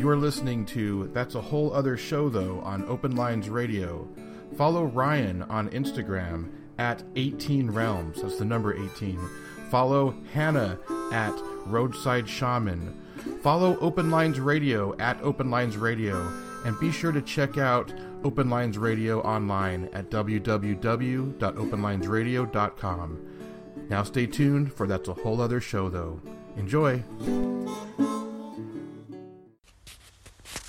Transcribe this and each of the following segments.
You're listening to That's a Whole Other Show, though, on Open Lines Radio. Follow Ryan on Instagram at 18 Realms. That's the number 18. Follow Hannah at Roadside Shaman. Follow Open Lines Radio at Open Lines Radio. And be sure to check out Open Lines Radio online at www.openlinesradio.com. Now stay tuned for That's a Whole Other Show, though. Enjoy!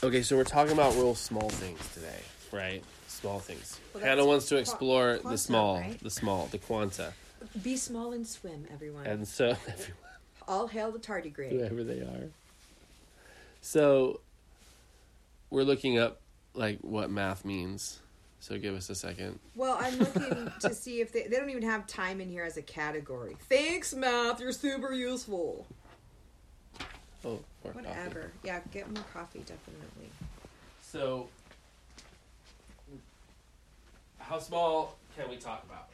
Okay, so we're talking about real small things today, right? Small things. Well, Hannah wants to explore the quanta, small, right? the small, the quanta, Be small and swim, everyone. and so everyone. All hail the tardigrade. whoever they are. So we're looking up like what math means. So give us a second. Well, I'm looking to see if they they don't even have time in here as a category. Thanks, math. You're super useful. Oh, more coffee. Whatever. Yeah, get more coffee, definitely. So, how small can we talk about?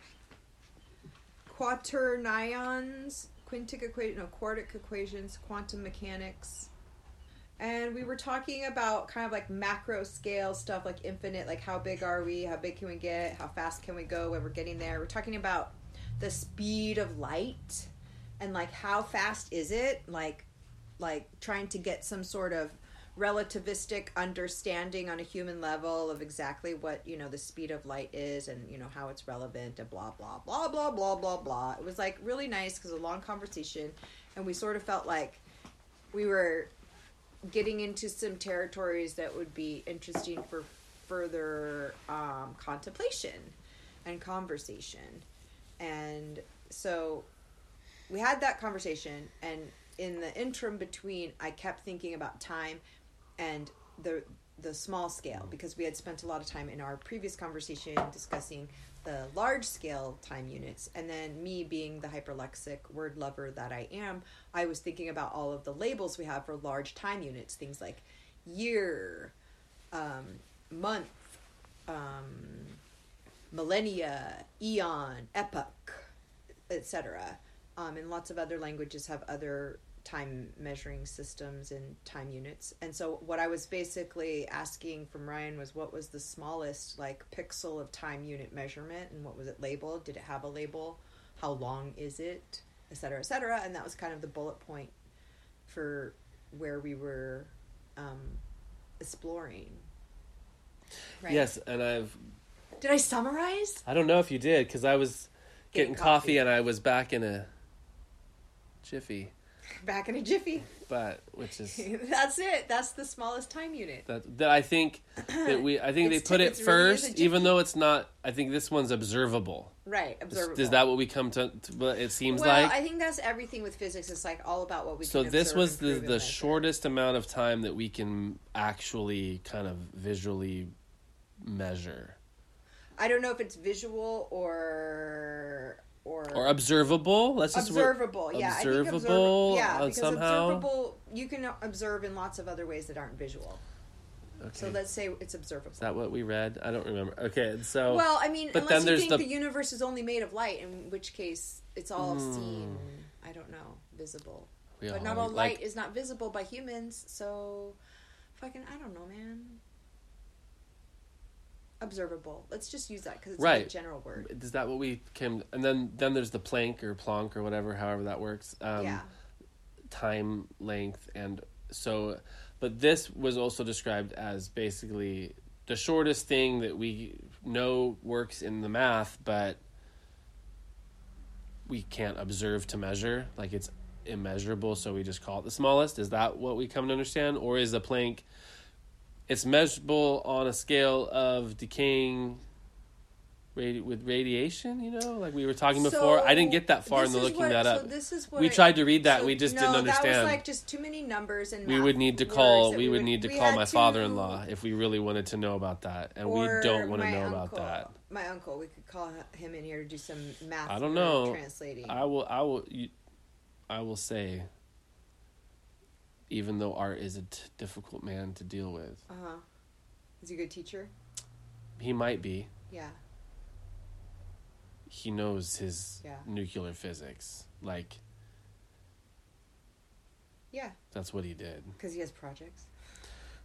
Quaternions, quintic equation, no, quartic equations, quantum mechanics. And we were talking about kind of like macro scale stuff, like infinite, like how big are we? How big can we get? How fast can we go when we're getting there? We're talking about the speed of light and like how fast is it? Like, like trying to get some sort of relativistic understanding on a human level of exactly what you know the speed of light is and you know how it's relevant and blah blah blah blah blah blah blah. It was like really nice because a long conversation and we sort of felt like we were getting into some territories that would be interesting for further um, contemplation and conversation. And so we had that conversation and in the interim between i kept thinking about time and the the small scale because we had spent a lot of time in our previous conversation discussing the large scale time units. And then me being the hyperlexic word lover that i am i was thinking about all of the labels we have for large time units things like year um, month um, millennia eon epoch etc um, and lots of other languages have other time measuring systems and time units. And so what I was basically asking from Ryan was what was the smallest like pixel of time unit measurement and what was it labeled? Did it have a label? How long is it? Et cetera, et cetera. And that was kind of the bullet point for where we were um, exploring. Right? Yes, and I've Did I summarize? I don't know if you did because I was getting, Getting coffee. coffee. and I was back in a jiffy, Back in a jiffy. but which is That's it. That's the smallest time unit. that that I think that we I think they put t- it it's really first, even though it's not. I think this one's observable. Right. Is, Observable. is that what we come to? to it seems well, like. I think that's everything with physics. It's like all about what we. so this was the the shortest amount of time that we can actually kind of visually measure I don't know if it's visual or or, or observable. Let's just observable. yeah, observable, observ- yeah, uh, because somehow? observable you can observe in lots of other ways that aren't visual. Okay. So let's say it's observable. Is that what we read? I don't remember. Okay, so well, I mean, but unless then you think the- the... universe is only made of light, in which case it's all Hmm. seen. I don't know, visible. we but all- not all like, light is not visible by humans, so fucking I don't know, man. Observable. Let's just use that because it's a Right. good general word. Is that what we came? And then then there's the Planck or plonk or whatever, however that works. Um, yeah. Time length and so, but this was also described as basically the shortest thing that we know works in the math, but we can't observe to measure. Like it's immeasurable, so we just call it the smallest. Is that what we come to understand, or is the Planck? It's measurable on a scale of decaying radi- with radiation, you know, like we were talking before. I didn't get that far in the looking what- that so up. this is what We I- tried to read that, so- we just no, didn't understand. That was like just too many numbers and we would need to call that we would need to call my to- father-in-law if we really wanted to know about that and we don't want to know uncle. about that My uncle, we could call him in here to do some math. I don't know. Translating. i will i will you, i will say even though art is a t- difficult man to deal with Uh huh. Is he a good teacher? he might be Yeah. he knows his Yeah. nuclear physics like Yeah, that's what he did because he has projects.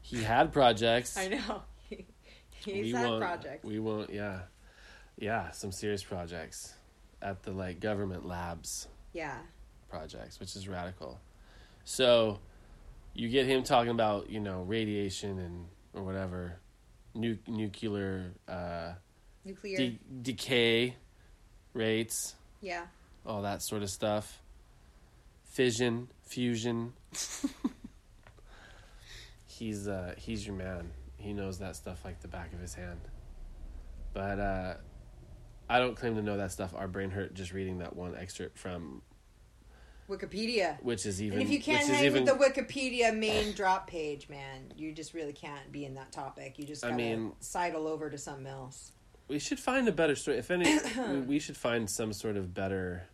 he had projects. I know. He's we had won't, projects. We won't. Yeah, yeah. Some serious projects at the like government labs yeah. projects, which is radical. So, you get him talking about you know radiation and or whatever, nu- nuclear uh, Nuclear. de- decay rates, yeah. all that sort of stuff. Fission, fusion. he's uh he's your man. He knows that stuff like the back of his hand. But uh I don't claim to know that stuff. Our brain hurt just reading that one excerpt from Wikipedia. which is even And if you can't hang even with the Wikipedia main drop page, man, you just really can't be in that topic. You just I gotta mean- sidle over to something else. we should find a better story. If any we, should find some sort of better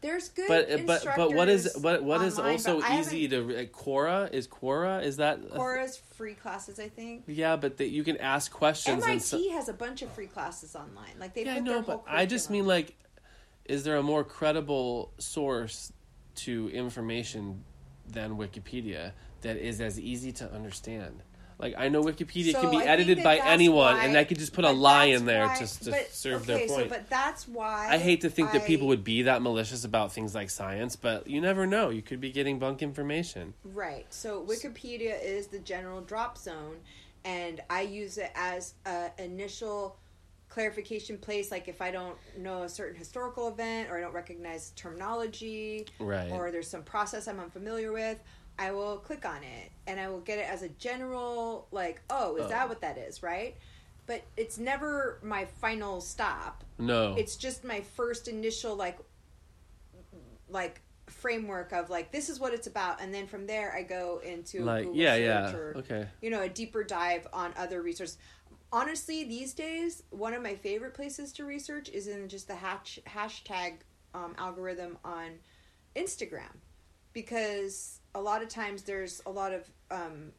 There's good but but but what is what what is online, also easy to like, Quora is Quora is that Quora's free classes, I think. yeah but that you can ask questions and MIT so, has a bunch of free classes online. Like they yeah I put but I just mean like is there a more credible source to information than Wikipedia that is as easy to understand like I know Wikipedia So can be I edited by anyone why- and I could just put a lie in there why- to, to but- serve okay, their point So, but that's why I hate to think that people would be that malicious about things like science, but you never know. You could be getting bunk information. Right. So Wikipedia is the general drop zone, and I use it as a initial clarification place. Like if I don't know a certain historical event or I don't recognize terminology, Right. or there's some process I'm unfamiliar with, I will click on it and I will get it as a general like, oh, is Oh. that what that is? Right. But it's never my final stop. No. It's just my first initial like like framework of like this is what it's about and then from there I go into like Google yeah, yeah. or Okay. you know a deeper dive on other resources. Honestly, these days, one of my favorite places to research is in just the hash, hashtag um, algorithm on Instagram. Because a lot of times there's a lot of um,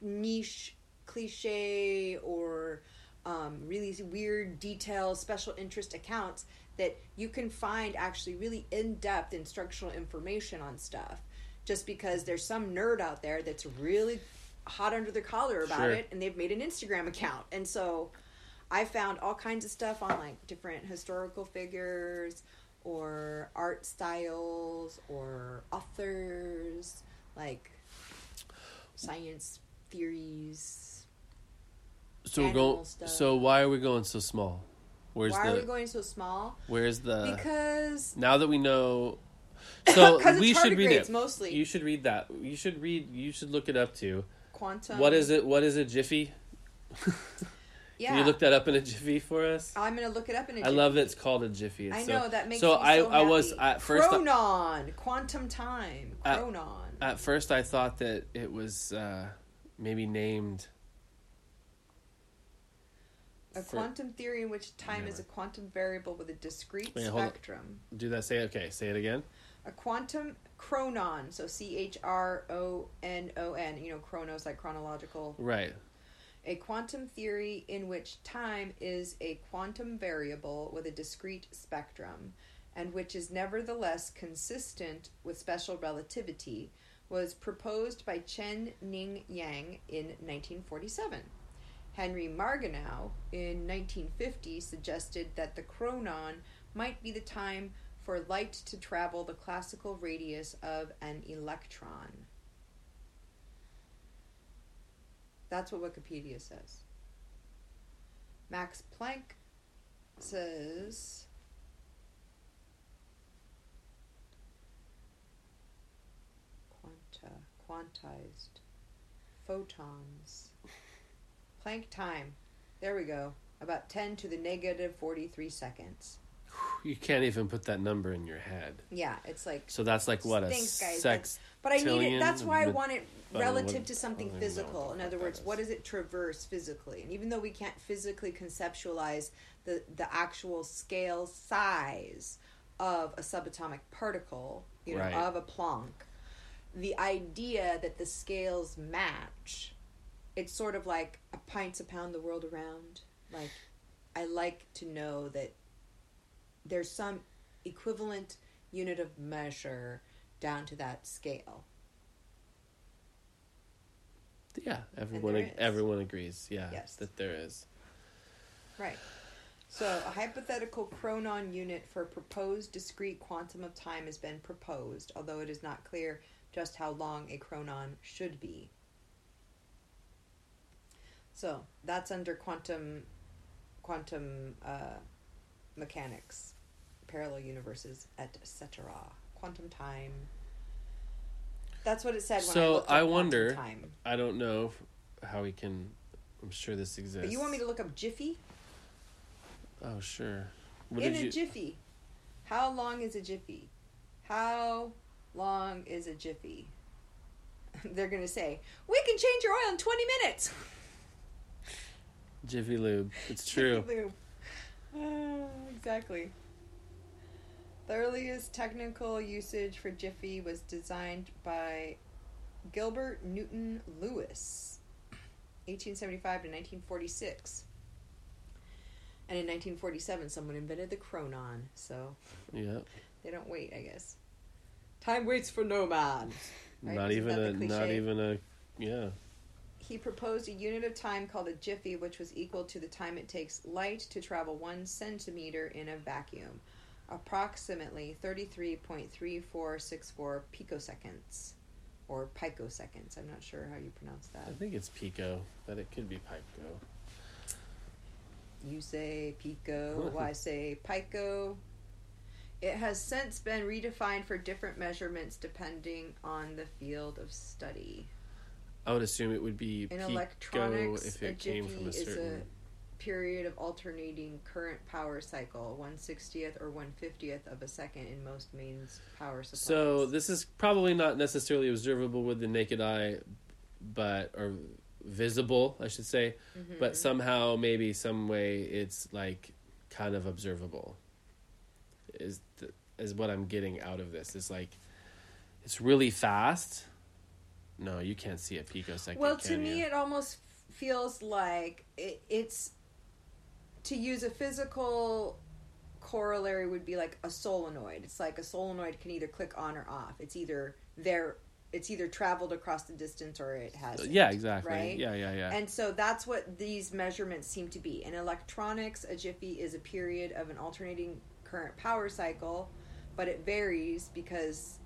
niche cliche or um, really weird detail special interest accounts that you can find actually really in-depth instructional information on stuff. Just because there's some nerd out there that's really hot under the collar about Sure. it and they've made an instagram account and so i found all kinds of stuff on like different historical figures or art styles or authors like science theories So we're going. stuff. So why are we going so small? Where's why the? are we going so small where's the? because now that we know. So we should read it. mostly. You should read that. You should read. You should look it up too. Quantum what is it? What is a jiffy? yeah Can you look that up in a jiffy for us? i'm gonna look it up in a I jiffy. I love that it's called a jiffy. It's I so- know that makes so me I so I was at first. Chronon, quantum time, At- chronon. At first, I thought that it was uh, maybe named. a quantum theory in which time is a quantum variable with a discrete Wait, spectrum. Do that? Say okay. Say it again. A quantum chronon, so C H R O N O N. You know, chronos like chronological. Right. A quantum theory in which time is a quantum variable with a discrete spectrum, and which is nevertheless consistent with special relativity, was proposed by Chen Ning Yang in 1947. Henry Margenau in 1950 suggested that the chronon might be the time for light to travel the classical radius of an electron. That's what Wikipedia says. Max Planck says quanta quantized photons Planck time. There we go. About 10 to the negative 43 seconds. You can't even put that number in your head. Yeah, it's like So that's like what a Thanks, guys. sex. But I need it. That's why I want it I don't know relative what- to something don't even know physical. In other words, what does it traverse physically? And even though we can't physically conceptualize the the actual scale size of a subatomic particle, you know, Right. of a Planck, the idea that the scales match, it's sort of like a pints a pound the world around. Like, I like to know that there's some equivalent unit of measure down to that scale. Yeah, everyone ag- everyone agrees. Yeah, Yes. that there is. Right. So, a hypothetical chronon unit for proposed discrete quantum of time has been proposed, although it is not clear just how long a chronon should be. So, that's under quantum quantum uh, mechanics, parallel universes, etc. Quantum time. That's what it said when I So, looked I wonder- time. I don't know how we can. I'm sure this exists. But you want me to look up Jiffy? Oh sure. What in a you? jiffy. How long is a jiffy? How long is a jiffy? They're gonna say we can change your oil in twenty minutes. Jiffy Lube. It's true. Jiffy Lube. Ah, exactly. The earliest technical usage for jiffy was designed by Gilbert Newton Lewis, 1875 to 1946. And in 1947, someone invented the chronon. So yeah. they don't wait, I guess. Time waits for no man. Right? Not Isn't even a. Not even a. Yeah. He proposed a unit of time called a jiffy, which was equal to the time it takes light to travel one centimeter in a vacuum, approximately 33.3464 picoseconds, or picoseconds. I'm not sure how you pronounce that. I think it's Pico, but it could be Pico. You say pico, I say pico. It has since been redefined for different measurements depending on the field of study. I would assume it would be In Pico electronics, if a it came from a certain. Period of alternating current power cycle, one sixtieth or one fiftieth of a second in most mains power supplies. So this is probably not necessarily observable with the naked eye, but or visible, I should say. Mm-hmm. But somehow, maybe some way, it's like kind of observable. Is th- is what I'm getting out of this? Is like it's really fast. No, you can't see a picosecond. well, to me, you? it almost feels like it, it's to use a physical corollary would be like a solenoid. It's like a solenoid can either click on or off. It's either there. It's either traveled across the distance or it has. yeah, exactly. right? Yeah, yeah, yeah. And so that's what these measurements seem to be. In electronics, a jiffy is a period of an alternating current power cycle, but it varies because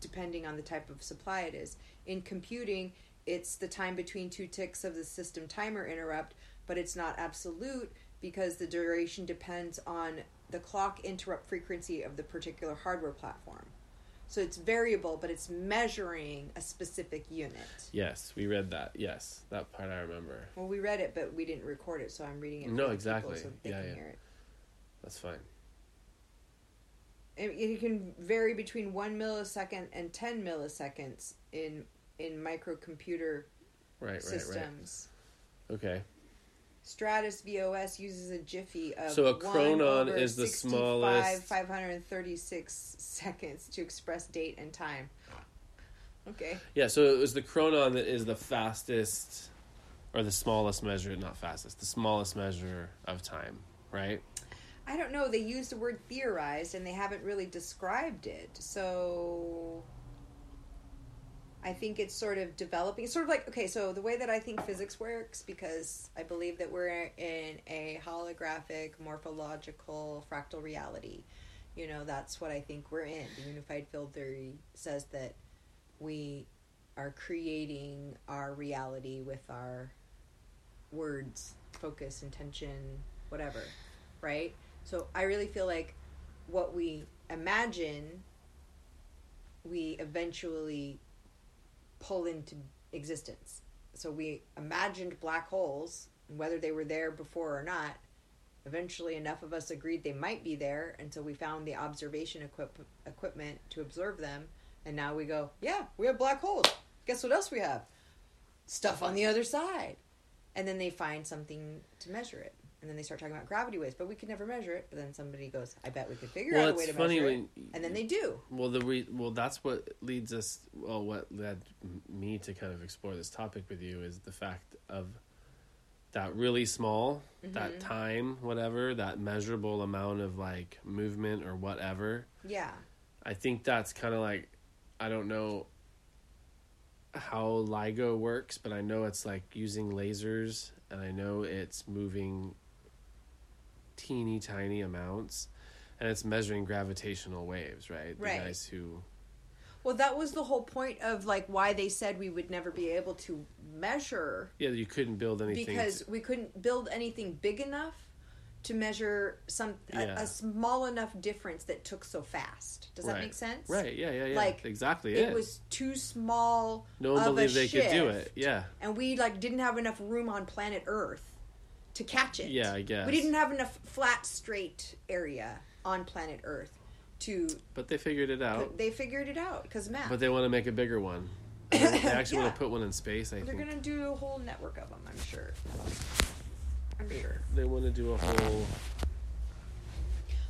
depending on the type of supply it is. In computing, it's the time between two ticks of the system timer interrupt, but it's not absolute because the duration depends on the clock interrupt frequency of the particular hardware platform. So it's variable, but it's measuring a specific unit. yes, we read that. Yes, that part I remember. Well, we read it, but we didn't record it, so I'm reading it. No, the people exactly. so Yeah, yeah. it. That's fine. And it can vary between one millisecond and ten milliseconds in in microcomputer Right, right, systems. right. Okay. Stratus VOS uses a jiffy of So a 1 chronon is the 65, smallest- 536 seconds to express date and time. Okay. Yeah, so it was the chronon that is the fastest or the smallest measure, not fastest, the smallest measure of time, right? I don't know. They use the word theorized and they haven't really described it. So I think it's sort of developing. It's sort of like, okay, so the way that I think physics works, because I believe that we're in a holographic, morphological, fractal reality. You know, that's what I think we're in. The unified field theory says that we are creating our reality with our words, focus, intention, whatever, right? So I really feel like what we imagine, we eventually pull into existence. So we imagined black holes, whether they were there before or not. Eventually, enough of us agreed they might be there and so we found the observation equip- equipment to observe them, and now we go, yeah, we have black holes. Guess what else we have? Stuff on the other side. And then they find something to measure it. And then they start talking about gravity waves, but we could never measure it. But then somebody goes, I bet we could figure Well, out a way it's to funny measure when it. And then they do. well the re, well that's what leads us well what led me to kind of explore this topic with you is the fact of that really small that Mm-hmm. time whatever that measurable amount of like movement or whatever Yeah. I think that's kind of like I don't know how LIGO works, but I know it's like using lasers, and I know it's moving teeny tiny amounts, and it's measuring gravitational waves, right? Right. The guys who Well, that was the whole point of like why they said we would never be able to measure yeah, you couldn't build anything because to- we couldn't build anything big enough to measure some a, Yeah. a small enough difference that took so fast. Does that make sense? right? Yeah, yeah, yeah. Like, exactly It it. was too small. no one of a believed they could do it. Yeah, and we like didn't have enough room on planet Earth to catch it. Yeah, I guess. we didn't have enough flat, straight area on planet Earth to. but they figured it out. They figured it out because math. But they want to make a bigger one. They actually Yeah. want to put one in space. I think. They're think gonna do a whole network of them. I'm sure. I'm sure. they want to do a whole.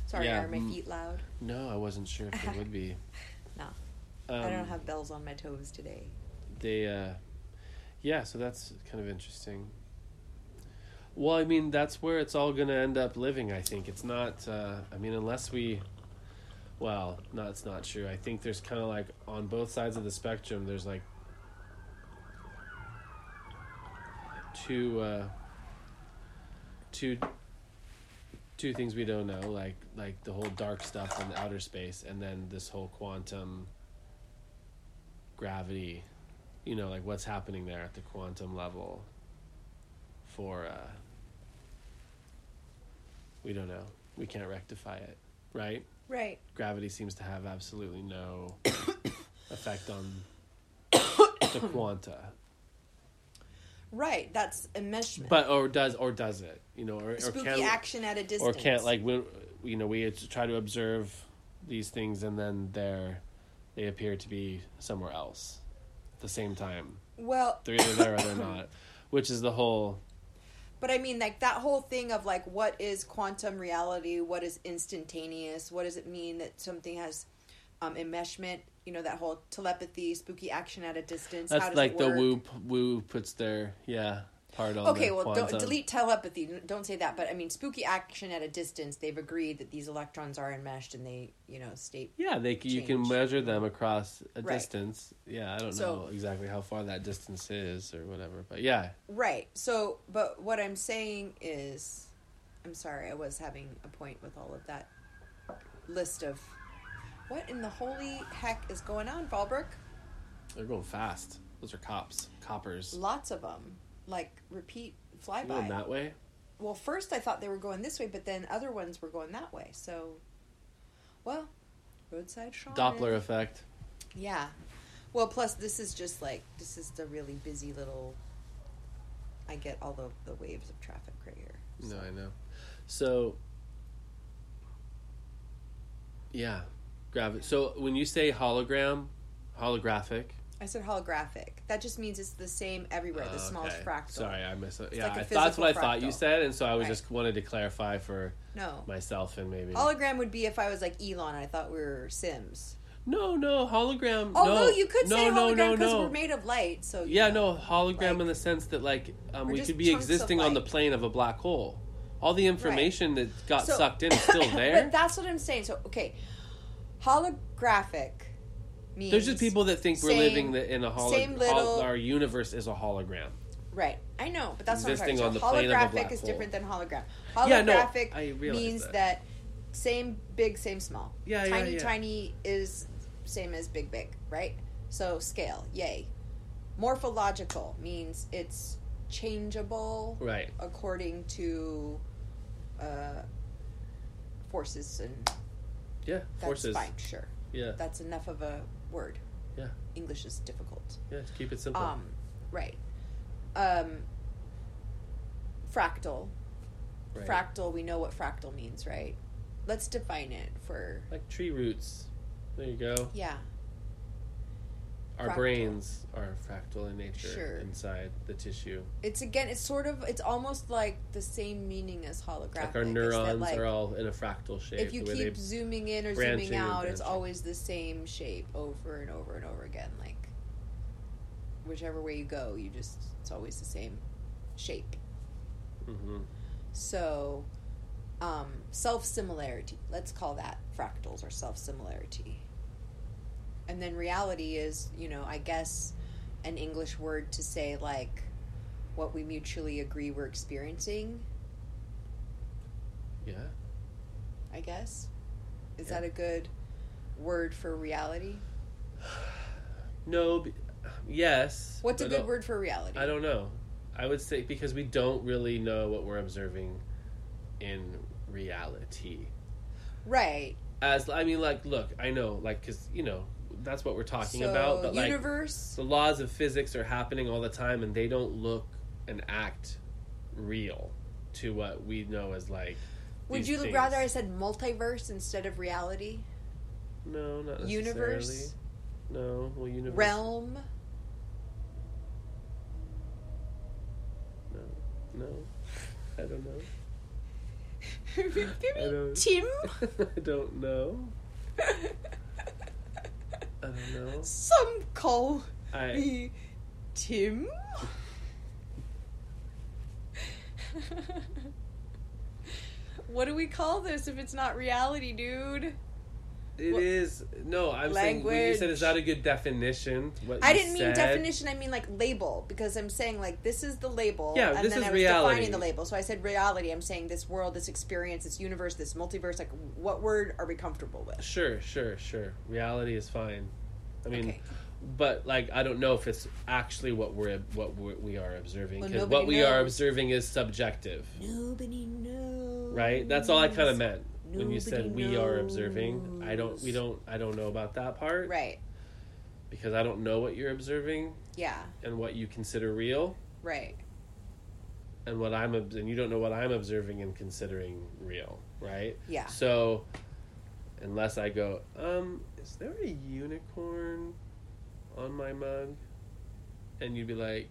Sorry, Yeah, are my mm. feet loud? No, I wasn't sure if they would be. No. Um, I don't have bells on my toes today. they uh yeah so that's kind of interesting well i mean that's where it's all going to end up living i think. It's not uh i mean unless we well no it's not true. I think there's kind of like on both sides of the spectrum there's like two uh two two things we don't know like like the whole dark stuff in outer space and then this whole quantum gravity you know like what's happening there at the quantum level for uh we don't know we can't rectify it right Right. gravity seems to have absolutely no effect on the quanta Right. That's enmeshment. but or does or does it you know or, or Spooky can, action at a distance, or can't like we you know we try to observe these things and then they're they appear to be somewhere else at the same time Well, they're either there or they're not which is the whole but I mean, like that whole thing of like, what is quantum reality? What is instantaneous? What does it mean that something has um, enmeshment? You know, that whole telepathy, spooky action at a distance. How that's does like it the woo woo puts their yeah part on Okay, well, don't delete telepathy. Don't say that. But I mean, spooky action at a distance. They've agreed that these electrons are enmeshed, and they, you know, state yeah they c- you can measure them across a Right. distance yeah i don't So- know exactly how far that distance is or whatever but yeah Right. So, but what I'm saying is, I'm sorry, I was having a point with all of that list of what in the holy heck is going on, Valbrook? they're going fast those are cops coppers Lots of them, like repeat You going that way Well, first I thought they were going this way, but then other ones were going that way. So, well, roadside shaman. doppler effect Yeah. Well, plus this is just like this is the really busy little. I get all the the waves of traffic right here. No, I know. So, yeah, gravi- So when you say hologram, holographic, I said holographic. That just means it's the same everywhere. The uh, smallest okay. fractal. Sorry, I missed it. Yeah, like a I thought that's what I physical thought you fractal. said, and so I was Right. just wanted to clarify for No. myself and maybe. Hologram would be if I was like Elon. I thought we were Sims. no, no hologram. Although no, you could no, say no, hologram no, because no. we're made of light. So you Yeah, know. no hologram like- in the sense that like um, We're we just could be chunks of existing on the light. plane of a black hole. All the information that got So- sucked in is still there. but that's what I'm saying. So okay, holographic means There's just people that think we're living the, in a hologram. hol- our universe is a hologram. Right, I know, but that's Existing what I'm talking about. a Holographic is different than hologram. Yeah, no, Holographic means that. that. same big, same small. Yeah, yeah, tiny, yeah. tiny is same as big, big, right? So scale, yay. Morphological means it's changeable Right. according to uh, forces and Yeah. that's Forces. fine, sure. Yeah. That's enough of a word. Yeah. English is difficult. Yeah. Just keep it simple. Um, right. Um, fractal. right. Fractal. We know what fractal means, right? Let's define it for. Like tree roots. There you go. Yeah. Our Fractal. brains are fractal in nature Sure. inside the tissue. It's again. It's sort of. It's almost like the same meaning as holographic. Like our It's that, neurons like, are all in a fractal shape. If you keep zooming in or zooming out, it's always the same shape over and over and over again. Like whichever way you go, you just it's always the same shape. Mhm. So, um, self similarity. Let's call that fractals or self similarity. And then reality is, you know, I guess an English word to say like what we mutually agree we're experiencing. Yeah. I guess. Is Yeah. that a good word for reality? No. b- Yes. What's a good word for reality? I don't know. I would say because we don't really know what we're observing in reality. Right. As I mean, like, look, I know, like, because you know that's what we're talking so, about. But like, universe. the laws of physics are happening all the time, and they don't look and act real to what we know as like. Would you things. rather I said multiverse instead of reality? No, not necessarily. Universe? No, well, universe. Realm? No, no, I don't know. I don't. Tim? I don't know. I don't know. Some call I me Tim? what do we call this if it's not reality, dude? It What- is no. I'm saying when you said Language. it's not a good definition. What I didn't mean definition, I mean like label, because I'm saying like this is the label. Yeah, and this then is I was reality. defining the label. So I said reality. I'm saying this world, this experience, this universe, this multiverse, like what word are we comfortable with? Sure, sure, sure. Reality is fine. I mean, Okay. but like I don't know if it's actually what we're what we're, we are observing Well, because nobody what we are observing is subjective, Nobody knows. right? That's all I kind of meant when you said Nobody we are observing. I don't. We don't. I don't know about that part Right. because I don't know what you're observing Yeah. and what you consider real. Right. and what I'm and you don't know what I'm observing and considering real, right? Yeah. So unless I go, um, is there a unicorn on my mug? And you'd be like,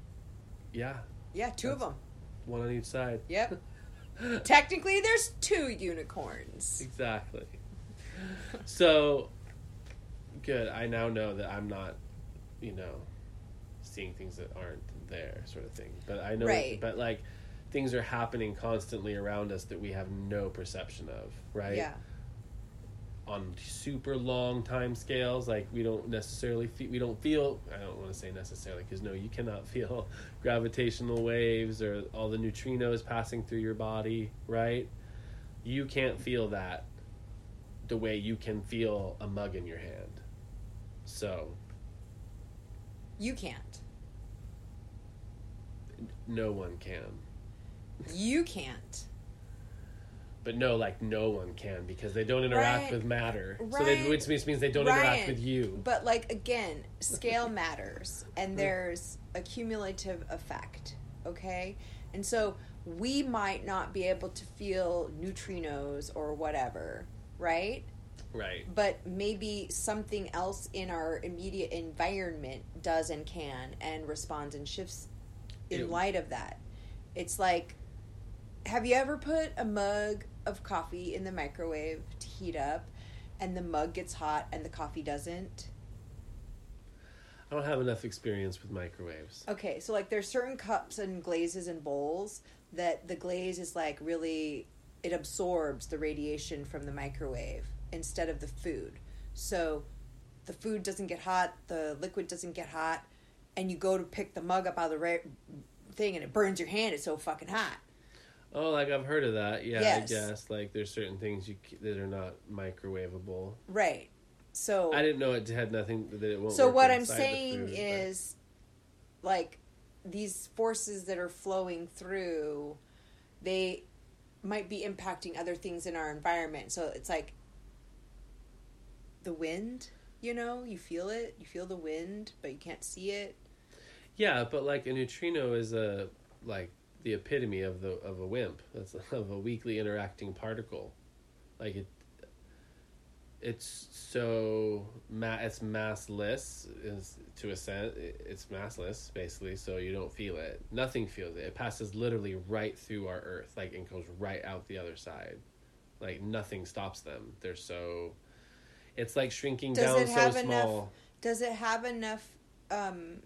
yeah, Yeah, two of them. one on each side. Yep. Technically, there's two unicorns. exactly. So good. I now know that I'm not, you know, seeing things that aren't there, sort of thing. But I know, Right. but like things are happening constantly around us that we have no perception of, right? Yeah. On super long time scales, like we don't necessarily feel, we don't feel. I don't want to say necessarily because no, you cannot feel gravitational waves or all the neutrinos passing through your body, right? You can't feel that the way you can feel a mug in your hand. So You can't. no one can. You can't. But no, like no one can because they don't interact Ryan- with matter. So they, which means means they don't interact with you. But like again, scale matters and there's a cumulative effect, okay? And so we might not be able to feel neutrinos or whatever, right? Right. But maybe something else in our immediate environment does and can and responds and shifts in Ew. light of that. It's like have you ever put a mug of coffee in the microwave to heat up and the mug gets hot and the coffee doesn't? I don't have enough experience with microwaves. Okay, so like there's certain cups and glazes and bowls that the glaze is like really it absorbs the radiation from the microwave instead of the food. So the food doesn't get hot, the liquid doesn't get hot, and you go to pick the mug up out of the ra- thing and it burns your hand. It's so fucking hot. Oh, like I've heard of that. Yeah, Yes. I guess like there's certain things you that are not microwavable. Right. So I didn't know it had nothing that it won't. so what I'm saying food, but- is like these forces that are flowing through they might be impacting other things in our environment so it's like the wind you know you feel it you feel the wind but you can't see it yeah, but like a neutrino is a like the epitome of the of a WIMP. That's of a weakly interacting particle. Like it. It's so ma- it's massless is to a sense it's massless basically so you don't feel it nothing feels it it passes literally right through our earth like and goes right out the other side like nothing stops them they're so it's like shrinking Does down it so have small enough- does it have enough um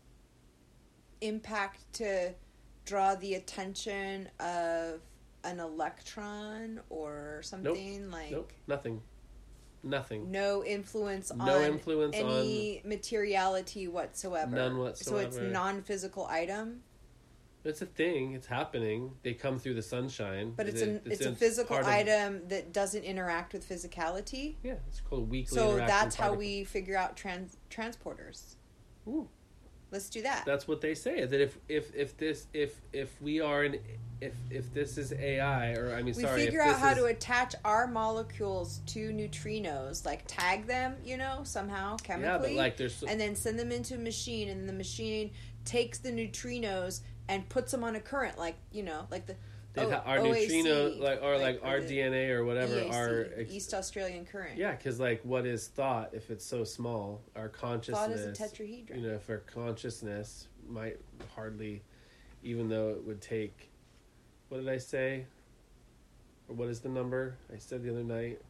impact to draw the attention of an electron or something like nope nothing Nothing. no influence No on influence any materiality whatsoever. None whatsoever So it's non-physical item, It's a thing. It's happening. They come through the sunshine. but it's It- an it's, a physical part of- item that doesn't interact with physicality. yeah, it's called weakly. So that's how particle. we figure out trans transporters. Ooh. Let's do that. That's what they say. That if if if this if if we are an if if this is AI or I mean we sorry figure out how is, to attach our molecules to neutrinos, like tag them, you know, somehow chemically. yeah, but like there's and then send them into a machine and the machine takes the neutrinos and puts them on a current like you know like the O- oh, ha- our OAC, neutrino like or like, our DNA or whatever EAC, our ex- East Australian current. Yeah because like what is thought if it's so small our consciousness thought is a tetrahedron. you know if our consciousness might hardly even though it would take what did I say? Or what is the number? I said the other night.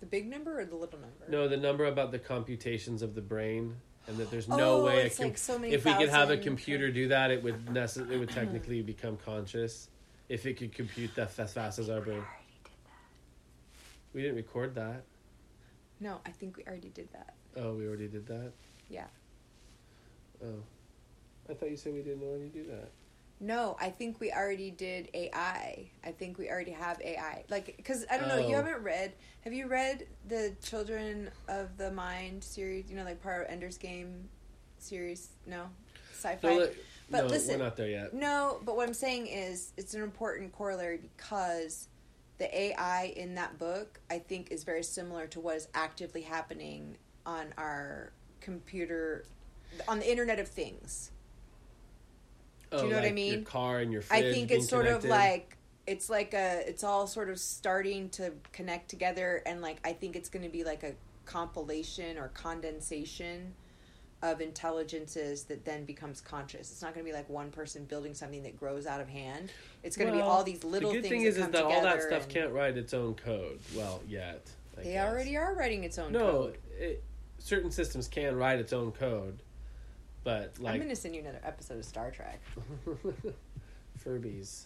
The big number or the little number? No the number about the computations of the brain and that there's no oh, way it's com- like so many if we could have a computer do that, it would necess- it would technically become conscious if it could compute that as fast as our brain. We didn't record that. no I think we already did that Oh, we already did that. Yeah. Oh, I thought you said we didn't already do that. No I think we already did AI I think we already have AI like because I don't know you Oh. haven't read have you read the Children of the Mind series you know like part of Ender's Game series no sci-fi No, let- But no, listen, we're not there yet. No, but what I'm saying is it's an important corollary because the AI in that book, I think, is very similar to what is actively happening on our computer, on the Internet of Things. Oh, you know what I mean? Your car and your. I think it's sort of like it's like a it's all sort of starting to connect together and like I think it's going to be like a compilation or condensation of intelligences that then becomes conscious. It's not going to be like one person building something that grows out of hand. It's going to be all these little things. the good things thing that is, come is that all that stuff can't write its own code. Well, yet. I They guess. already are writing its own No, code. it, certain systems can write its own code, but I'm going to send you another episode of Star Trek. Furbies.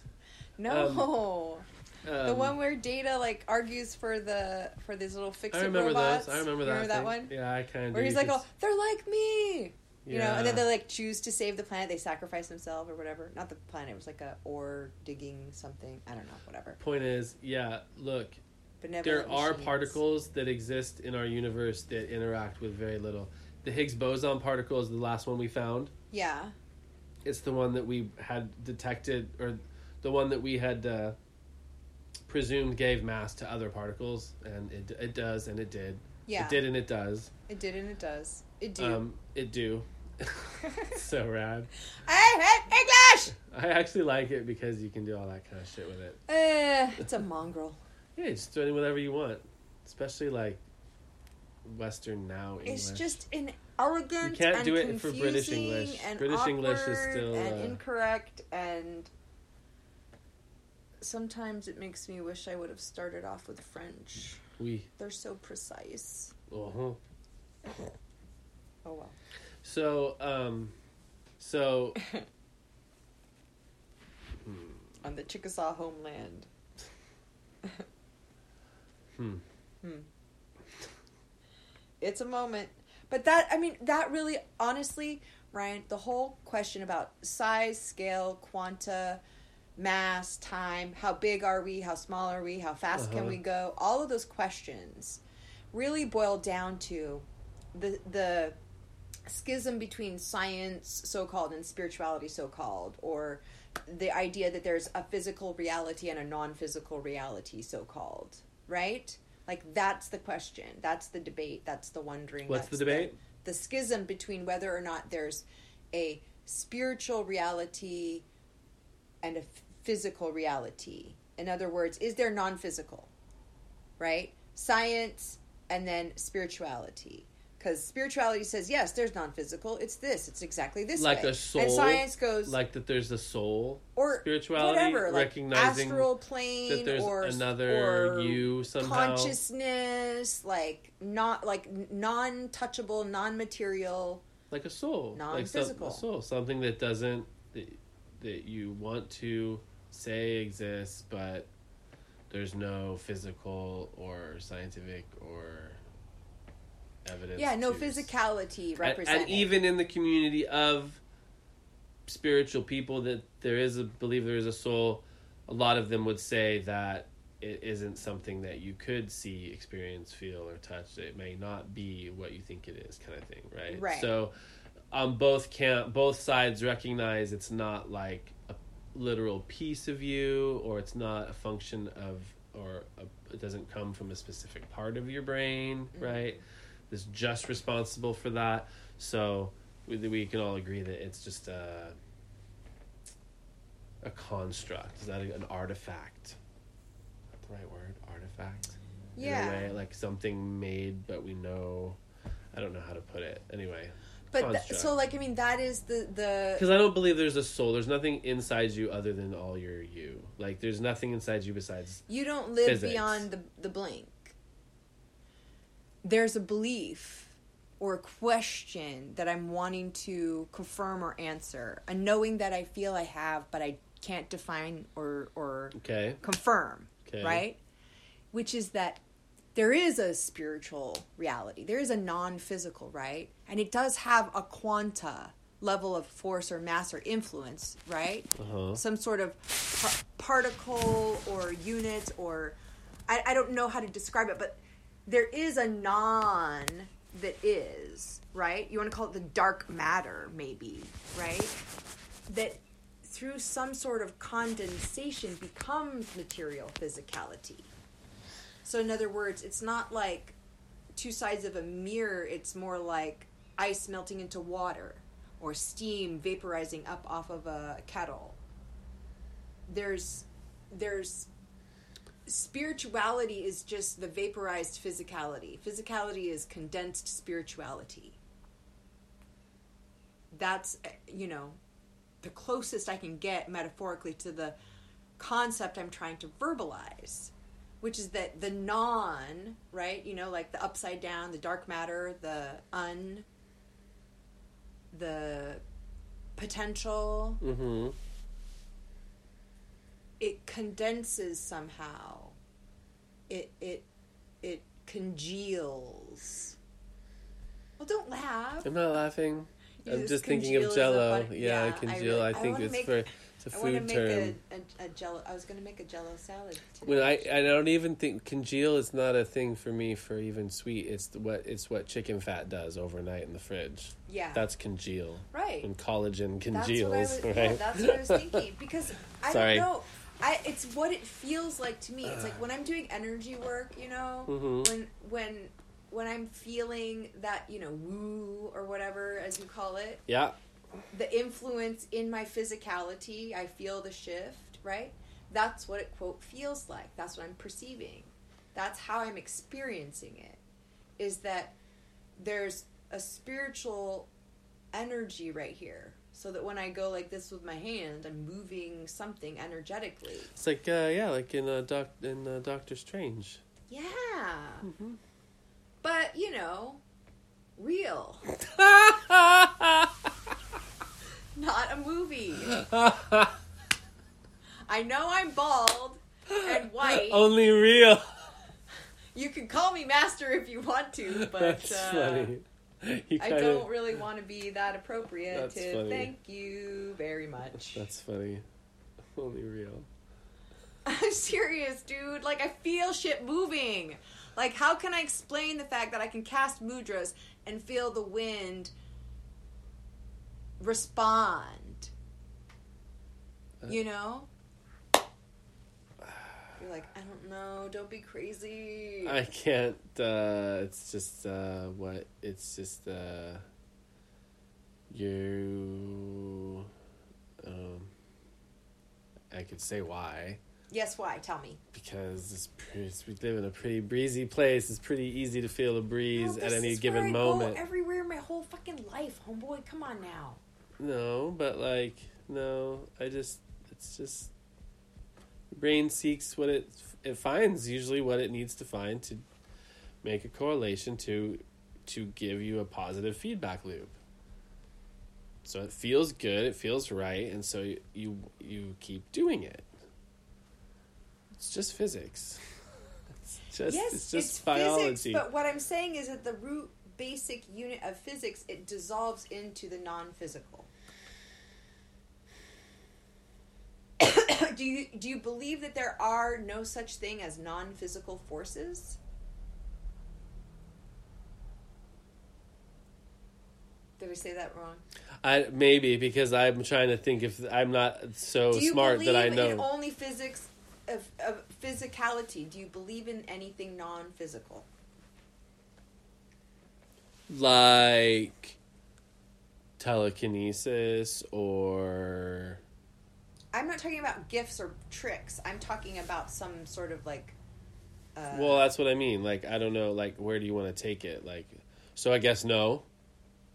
No. the Um, one where Data like argues for the for these little fix I it remember robots. those. I remember that. Remember that one? Yeah, I kind of. Where he's like, "Oh, they're like me," you know, and then they like choose to save the planet. They sacrifice themselves or whatever. Not the planet. It was like a ore digging something. I don't know. Whatever. Point is, yeah. Look, Benevolent there are machines. particles that exist in our universe that interact with very little. The Higgs boson particle is the last one we found. Yeah. It's the one that we had detected, or the one that we had uh, presumed gave mass to other particles, and it it does, and it did. Yeah. It did, and it does. It did and it does. It do. Um, it do. so rad. I hate English. I actually like it because you can do all that kind of shit with it. Eh, it's a mongrel. Yeah, just doing whatever you want, especially like Western now English. It's just an elegant. You can't and do it for British English. And British English is still, and uh, incorrect, and sometimes it makes me wish I would have started off with French. we. They're so precise. Uh-huh. Oh well. So, um, so On the Chickasaw homeland. hmm. Hmm. It's a moment. But that, I mean, that really, honestly, Ryan, the whole question about size, scale, quanta, mass, time, how big are we, how small are we, how fast can Uh-huh. we go, all of those questions really boil down to the, the schism between science, so called, and spirituality, so called, or the idea that there's a physical reality and a non physical reality, so called, right? Like that's the question. That's the debate. That's the wondering. What's the debate? The, schism between whether or not there's a spiritual reality and a physical reality. In other words, is there non physical? Right? Science and then spirituality. Because spirituality says, yes, there's non physical. It's this. It's exactly this Like way. a soul, And science goes, like that. There's a soul. or spirituality, whatever, like recognizing astral plane, that there's or another or you somehow. consciousness, like not like non-touchable, non-material. like a soul, like some- Non-physical. a soul, something that doesn't that, that you want to say exists, but there's no physical or scientific or evidence. Yeah, no physicality and, represented. and even in the community of spiritual people that there is a believe there is a soul a lot of them would say that it isn't something that you could see experience feel or touch it may not be what you think it is kind of thing right Right. so um both can't both sides recognize it's not like a literal piece of you or it's not a function of or a, it doesn't come from a specific part of your brain right is just responsible for that. So we, we can all agree that it's just a a construct. Is that a, an artifact? Is that the right word? Artifact. Yeah. In a way, like something made, but we know. I don't know how to put it. Anyway, but th- so like I mean that is the the because I don't believe there's a soul. There's nothing inside you other than all your you. Like there's nothing inside you besides. you don't live Physics. beyond the the blink. There's a belief or a question that I'm wanting to confirm or answer, a knowing that I feel I have, but I can't define or or Okay. confirm, Okay. right? Which is that there is a spiritual reality. There is a non-physical, right? And it does have a quanta level of force or mass or influence, right? Uh-huh. Some sort of par- particle or unit or I, I don't know how to describe it, but there is a non that is, right? You want to call it the dark matter, maybe, right? That through some sort of condensation becomes material physicality. So, in other words, it's not like two sides of a mirror, it's more like ice melting into water or steam vaporizing up off of a kettle. There's, there's, spirituality is just the vaporized physicality. Physicality is condensed spirituality. That's, you know, the closest I can get metaphorically to the concept I'm trying to verbalize, which is that the non, right? You know, like the upside down, the dark matter, the un, the potential, Mm-hmm. It condenses somehow. It it it congeals. Well, don't laugh. I'm not laughing. You I'm just thinking of Jello. funny- yeah, yeah, I congeal. really- I, I think wanna it's make- for it's a I want to food make term. a, a, a jello. I was going to make a jello salad. Today. When I I don't even think congeal is not a thing for me for even sweet. It's what it's what chicken fat does overnight in the fridge. yeah, That's congeal. right. When collagen That's what I congeals, was, right? yeah, that's what I was thinking because I don't know. I it's what it feels like to me. It's like when I'm doing energy work, you know, Mhm. when when when I'm feeling that you know woo or whatever as you call it, yeah. the influence in my physicality, I feel the shift, right? That's what it quote feels like. That's what I'm perceiving. That's how I'm experiencing it. Is that there's a spiritual energy right here. So that when I go like this with my hand, I'm moving something energetically. It's like uh, yeah, like in uh, doc in uh, Doctor Strange. Yeah. But, you know, real. Not a movie. I know I'm bald and white. Only real. You can call me master if you want to, but That's uh, funny. You I kinda- don't really want to be that appropriate to funny. thank you very much. That's funny. Only real. I'm serious, dude. Like I feel shit moving. Like how can I explain the fact that I can cast mudras and feel the wind respond? Uh, you know? You're like, I don't know, don't be crazy. I can't. uh It's just uh what? It's just uh you. Um, I could say why yes, why? Tell me. because it's pretty, we live in a pretty breezy place. It's pretty easy to feel a breeze No, at any given moment. Everywhere my whole fucking life, homeboy. Come on now. No, but like no, I just it's just brain seeks what it it finds usually what it needs to find to make a correlation to to give you a positive feedback loop. So it feels good, it feels right, and so you you, you keep doing it. It's just physics. It's just yes, it's just it's biology. physics. But what I'm saying is that the root basic unit of physics it dissolves into the non-physical. Do you do you believe that there are no such thing as non-physical forces? Did we say that wrong? I maybe because I'm trying to think if I'm not so do you smart believe that I in know. only physics of, of physicality? Do you believe in anything non-physical? like telekinesis or I'm not talking about gifts or tricks. I'm talking about some sort of like. Uh, well that's what i mean like i don't know like where do you want to take it like so i guess no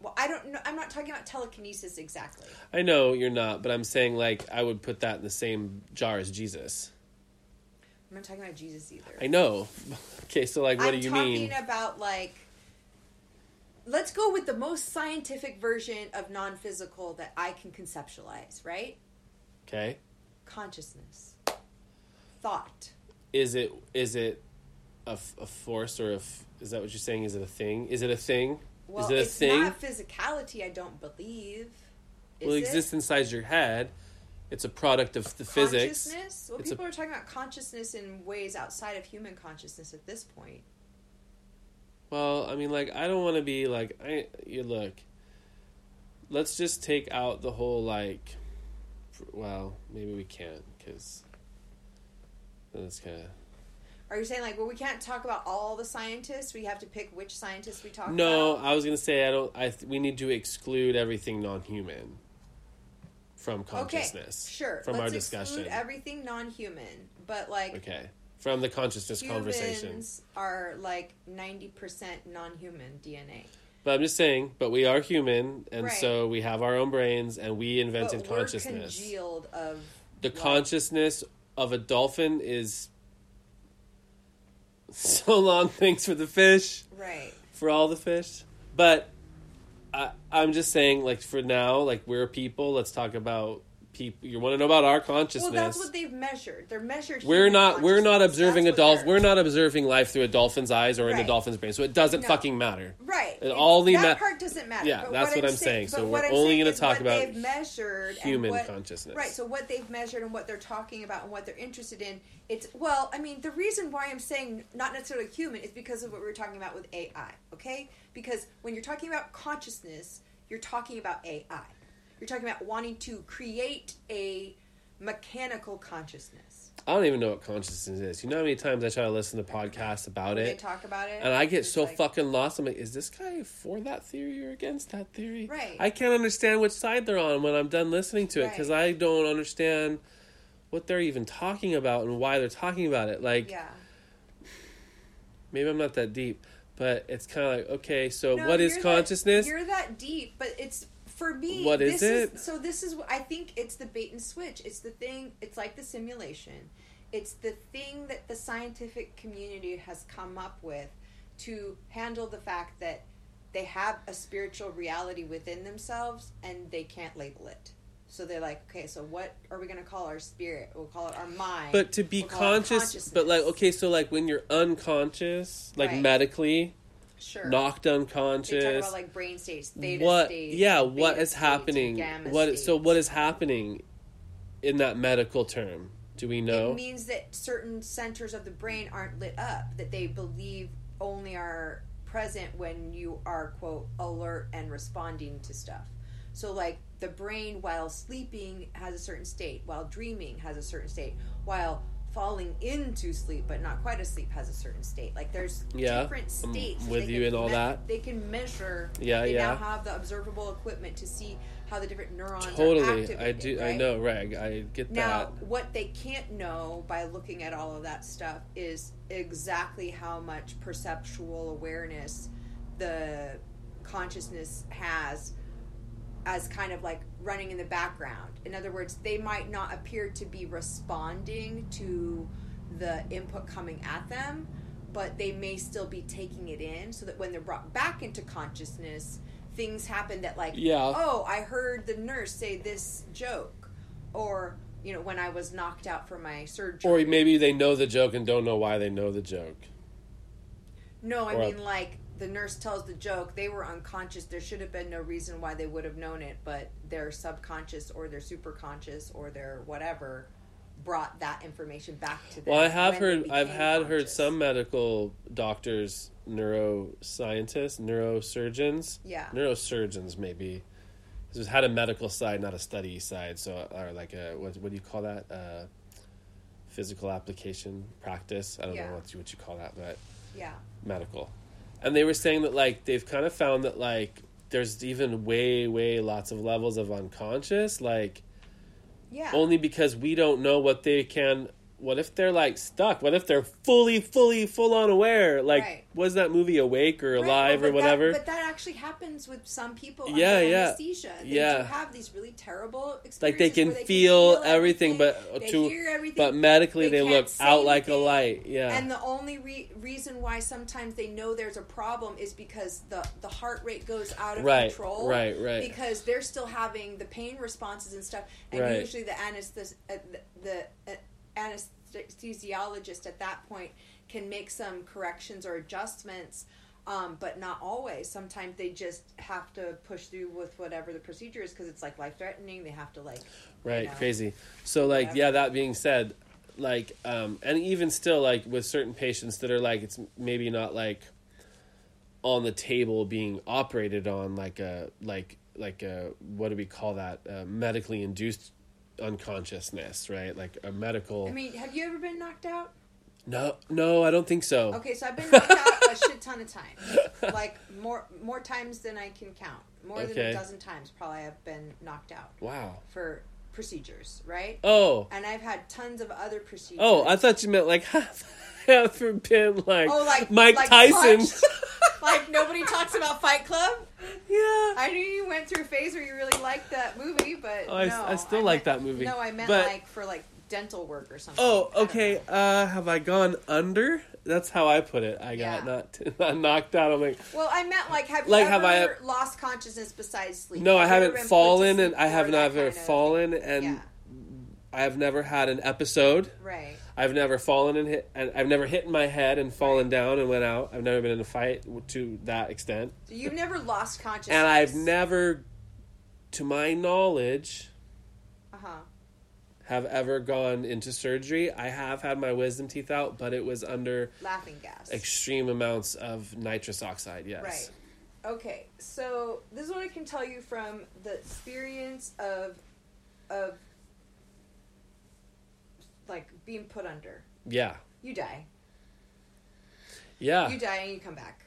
well, I don't know. I'm not talking about telekinesis exactly. i know you're not but i'm saying like i would put that in the same jar as jesus I'm not talking about Jesus either. i know okay so like what I'm do you talking mean about like. Let's go with the most scientific version of non-physical that I can conceptualize. Right? Okay Consciousness, thought. is it is it a, a force or a f- is that what you're saying is it a thing is it a thing Well, is it a it's thing not physicality. I don't believe. Is well it exists inside your head it's a product of the physics Consciousness? Well, It's a- people are talking about consciousness in ways outside of human consciousness at this point. Well, I mean, like, I don't want to be like, I. You look. Let's just take out the whole like. Well, maybe we can't because. That's kind of. Are you saying like, well, we can't talk about all the scientists? We have to pick which scientists we talk No, about. I was gonna say I don't. I th- we need to exclude everything non-human from consciousness. Okay, sure. From Let's our discussion. exclude everything non-human, but like okay, from the consciousness conversation. humans are like ninety percent non-human DNA. But I'm just saying. But we are human, and Right. so we have our own brains, and we invented but we're consciousness. congealed of the like- consciousness of a dolphin is so long thanks for the fish right. for all the fish but I, i'm just saying like for now like we're people let's talk about people you want to know about our consciousness Well, that's what they've measured. They're measured. we're human not we're not observing a That's what dolphin we're not observing life through a dolphin's eyes or in a dolphin's brain so it doesn't No. fucking matter Right. It only that ma- part doesn't matter. Yeah, But that's what I'm saying. saying. So what we're I'm only gonna talk what about they've measured human what- consciousness. Right. So what they've measured and what they're talking about and what they're interested in. It's well, I mean, the reason why I'm saying not necessarily human is because of what we were talking about with AI. Okay, because when you're talking about consciousness, you're talking about AI. You're talking about wanting to create a mechanical consciousness. i don't even know what consciousness is you know how many times i try to listen to podcasts about it they talk about it, And I get so like- fucking lost. I'm like, is this guy for that theory or against that theory? Right. I can't understand which side they're on when I'm done listening to it because Right. I don't understand what they're even talking about and why they're talking about it. Like, Yeah. maybe I'm not that deep, but it's kind of like, okay, so No, what is consciousness? That, you're that deep, but it's for me. What is this it? so this is. I think it's the bait and switch. It's the thing. It's like the simulation. It's the thing that the scientific community has come up with to handle the fact that they have a spiritual reality within themselves and they can't label it. So they're like, okay, so what are we going to call our spirit? We'll call it our mind. but to be We'll conscious, but like, okay, so like when you're unconscious, like Right. medically sure. knocked They talk unconscious, about like brain states, theta what states, yeah what is states, happening? what so what is happening in that medical term? Do we know? It means that certain centers of the brain aren't lit up, that they believe only are present when you are, quote, alert and responding to stuff. So, like, the brain while sleeping has a certain state, while dreaming has a certain state, while falling into sleep but not quite asleep has a certain state. Like, there's Yeah, different I'm states. that with you in all me- that. They can measure. Yeah, they yeah. now have the observable equipment to see how the different neurons totally i do i know reg i get Now, that what they can't know by looking at all of that stuff is exactly how much perceptual awareness the consciousness has as kind of like running in the background. In other words, they might not appear to be responding to the input coming at them, but they may still be taking it in so that when they're brought back into consciousness, things happen that like Yeah. oh, I heard the nurse say this joke or you know, when I was knocked out for my surgery. Or maybe they know the joke and don't know why they know the joke. no, I or- mean like the nurse tells the joke. They were unconscious. There should have been no reason why they would have known it, but their subconscious or their superconscious or their whatever brought that information back to them. Well, I have heard, I've had heard some medical doctors, neuroscientists, neurosurgeons, Yeah. neurosurgeons maybe. This had a medical side, not a study side. So, or like a what? What do you call that? Uh, physical application practice. I don't Yeah. know what you what you call that, but Yeah. medical. And they were saying that like they've kind of found that like there's even way way lots of levels of unconscious like Yeah. only because we don't know what they can what if they're like stuck what if they're fully fully full on aware like Right. was that movie awake or Right, alive well, or but that- whatever but that actually happens with some people. Yeah, yeah. Anesthesia. They Yeah. have these really terrible experiences. like they can, they feel, can everything, but they to hear everything, but medically they, can't look out like a light yeah And the only re- reason why sometimes they know there's a problem is because the the heart rate goes out of Right, control. right, right. Because they're still having the pain responses and stuff, and Right. usually the anesthes- uh, the, the uh, anesthesiologist at that point can make some corrections or adjustments. Um, but not always. Sometimes they just have to push through with whatever the procedure is because it's like life threatening. They have to like right know. crazy so like Whatever. yeah that being said like um and even still like with certain patients that are like it's maybe not like on the table being operated on like a like like a what do we call that uh, medically induced unconsciousness right like a medical I mean, have you ever been knocked out? no no i don't think so Okay, so I've been knocked out a shit ton of times, like more more times than I can count. More than a dozen times, probably I've been knocked out wow for procedures, right? oh And I've had tons of other procedures. oh i thought you meant like have ever been like, Oh, like mike like tyson like nobody talks about Fight Club. yeah I knew you went through a phase where you really liked that movie, but Oh, I- no, I still like meant- that movie. No, I meant But- like for like dental work or something. Oh, okay. Uh, have I gone under? That's how I put it. I got Yeah. not, not knocked out. I'm like, Well, I meant like have Like, you have ever I- lost consciousness besides sleep? no, I Have ever haven't been put to fallen, and I have kind of- fallen, and Yeah, I have never had an episode. right. I've never fallen and hit, and I've never hit my head and fallen down and went out. I've never been in a fight to that extent, So you've never lost consciousness, and I've never, to my knowledge, Uh huh. have ever gone into surgery. I have had my wisdom teeth out, but it was under Laughing gas. extreme amounts of nitrous oxide. Yes. Right. Okay. So this is what I can tell you from the experience of of like being put under. Yeah. You die. Yeah. You die and you come back.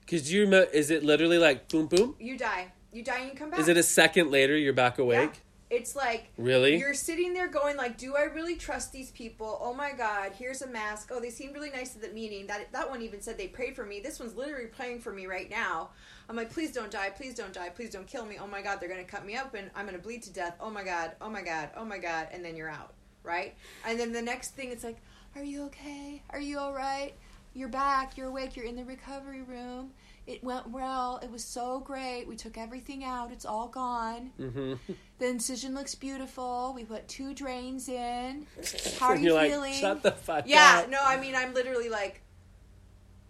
Because you remember, is it literally like boom boom? You die. You die and you come back. Is it a second later you're back awake? Yeah. It's like Really? You're sitting there going like, "Do I really trust these people? Oh my god, here's a mask. Oh, they seemed really nice at the meeting. That that one even said they prayed for me. This one's literally praying for me right now. I'm like, please don't die, please don't die, please don't kill me. Oh my god, they're gonna cut me up and I'm gonna bleed to death. Oh my god, oh my god, oh my god, and then you're out, right? And then the next thing, it's like, are you okay? Are you all right? You're back. You're awake. You're in the recovery room. It went well. It was so great. We took everything out. It's all gone. mm-hmm. The incision looks beautiful. We put two drains in. How are you feeling? shut the fuck yeah, up. Yeah. No, I mean, I'm literally like,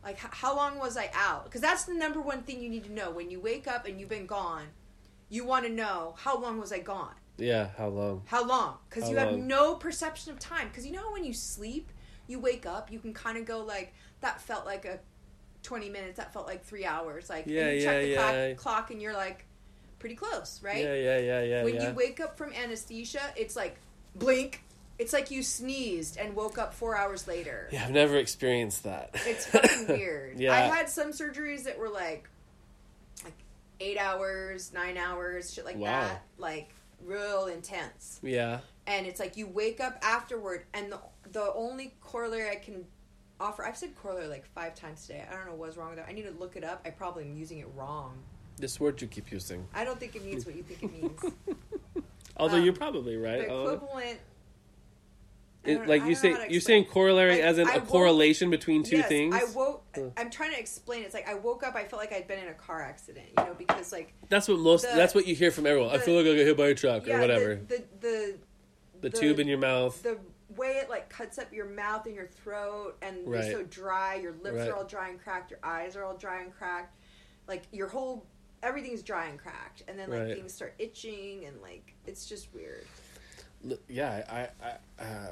like, how long was I out? Because that's the number one thing you need to know. When you wake up and you've been gone, you want to know how long was I gone? Yeah, how long? How long? Because you have long? no perception of time. Because you know how when you sleep, you wake up, you can kind of go like, that felt like a 20 minutes. That felt like three hours. Like, Yeah, you check yeah, the yeah. clock, clock and you're like, pretty close, right? Yeah, yeah, yeah, yeah, when you wake up from anesthesia, it's like blink. It's like you sneezed and woke up four hours later. yeah, I've never experienced that. It's fucking weird. Yeah. I've had some surgeries that were like like eight hours, nine hours, shit like Wow. that. Like real intense. yeah. And it's like you wake up afterward and the the only corollary I can offer I've said corollary like five times today. I don't know what's wrong with it. I need to look it up. I probably am using it wrong. This word you keep using. I don't think it means what you think it means. Although Um, you're probably right. the Oh. equivalent It- like you say, know how to you're saying corollary Like, as in I a woke- correlation between two yes, things. I woke. I'm trying to explain. It's like I woke up. I felt like I'd been in a car accident. You know, because like That's what most. The- that's what you hear from everyone. I feel like I got hit by a truck yeah, or whatever. The, the the the, tube in your mouth. the way it like cuts up your mouth and your throat and Right. you're so dry your lips Right. are all dry and cracked your eyes are all dry and cracked like your whole everything's dry and cracked and then like Right. things start itching and like it's just weird yeah, I, I, uh,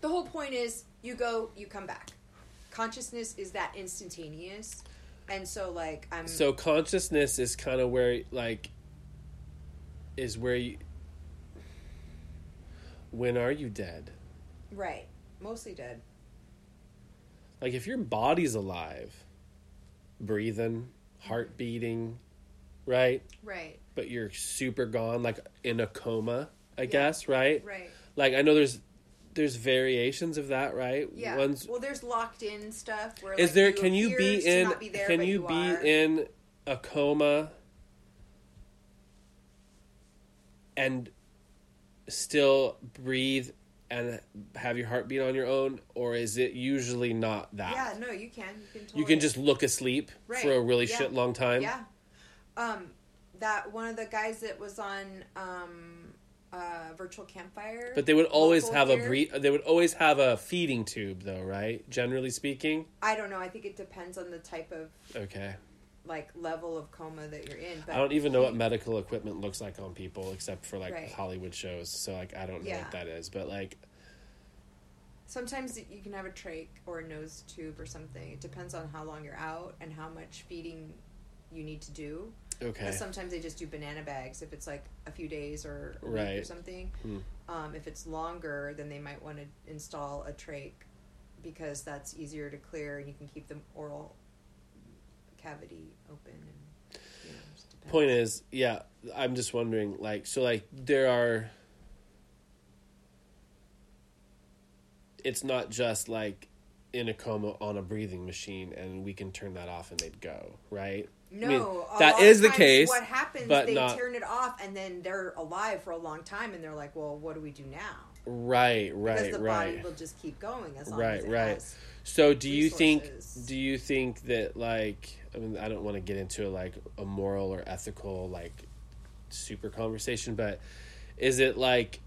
the whole point is you go you come back. Consciousness is that instantaneous. And so like i'm so consciousness is kind of where like is where you when are you dead? Right. Mostly dead. Like if your body's alive breathing heart beating right? Right. But you're super gone like in a coma i Yeah. guess right? Right. Like i know there's there's variations of that right? Yeah. One's well there's locked in stuff where is like, there can you be in be there, can but you, be in a coma and still breathe and have your heart beat on your own or is it usually not that? Yeah no you can. You can totally you can just look asleep Right, for a really yeah. shit long time? Yeah. Um, that one of the guys that was on um, uh, virtual campfire. but they would always have a here- breathe they would always have a feeding tube though right generally speaking I don't know. I think it depends on the type of okay like level of coma that you're in. But I don't even know what medical equipment looks like on people except for like Right. Hollywood shows. So like I don't know Yeah. what that is, but like Sometimes you can have a trach or a nose tube or something. It depends on how long you're out and how much feeding you need to do. Okay, Because sometimes they just do banana bags if it's like a few days or week or something. Hmm. Um, if it's longer, then they might want to install a trach because that's easier to clear and you can keep the oral cavity open. And you know, point is, yeah, I'm just wondering, like, so like there are. It's not just like in a coma on a breathing machine, and we can turn that off and they'd go right. No, mean, a that is the case, What happens? but they not- turn it off, and then they're alive for a long time, and they're like, "Well, what do we do now?" Right, Because right, the right. body will just keep going as long Right, as it right. So do you think do you think that like I mean I don't want to get into like a moral or ethical like super conversation but is it like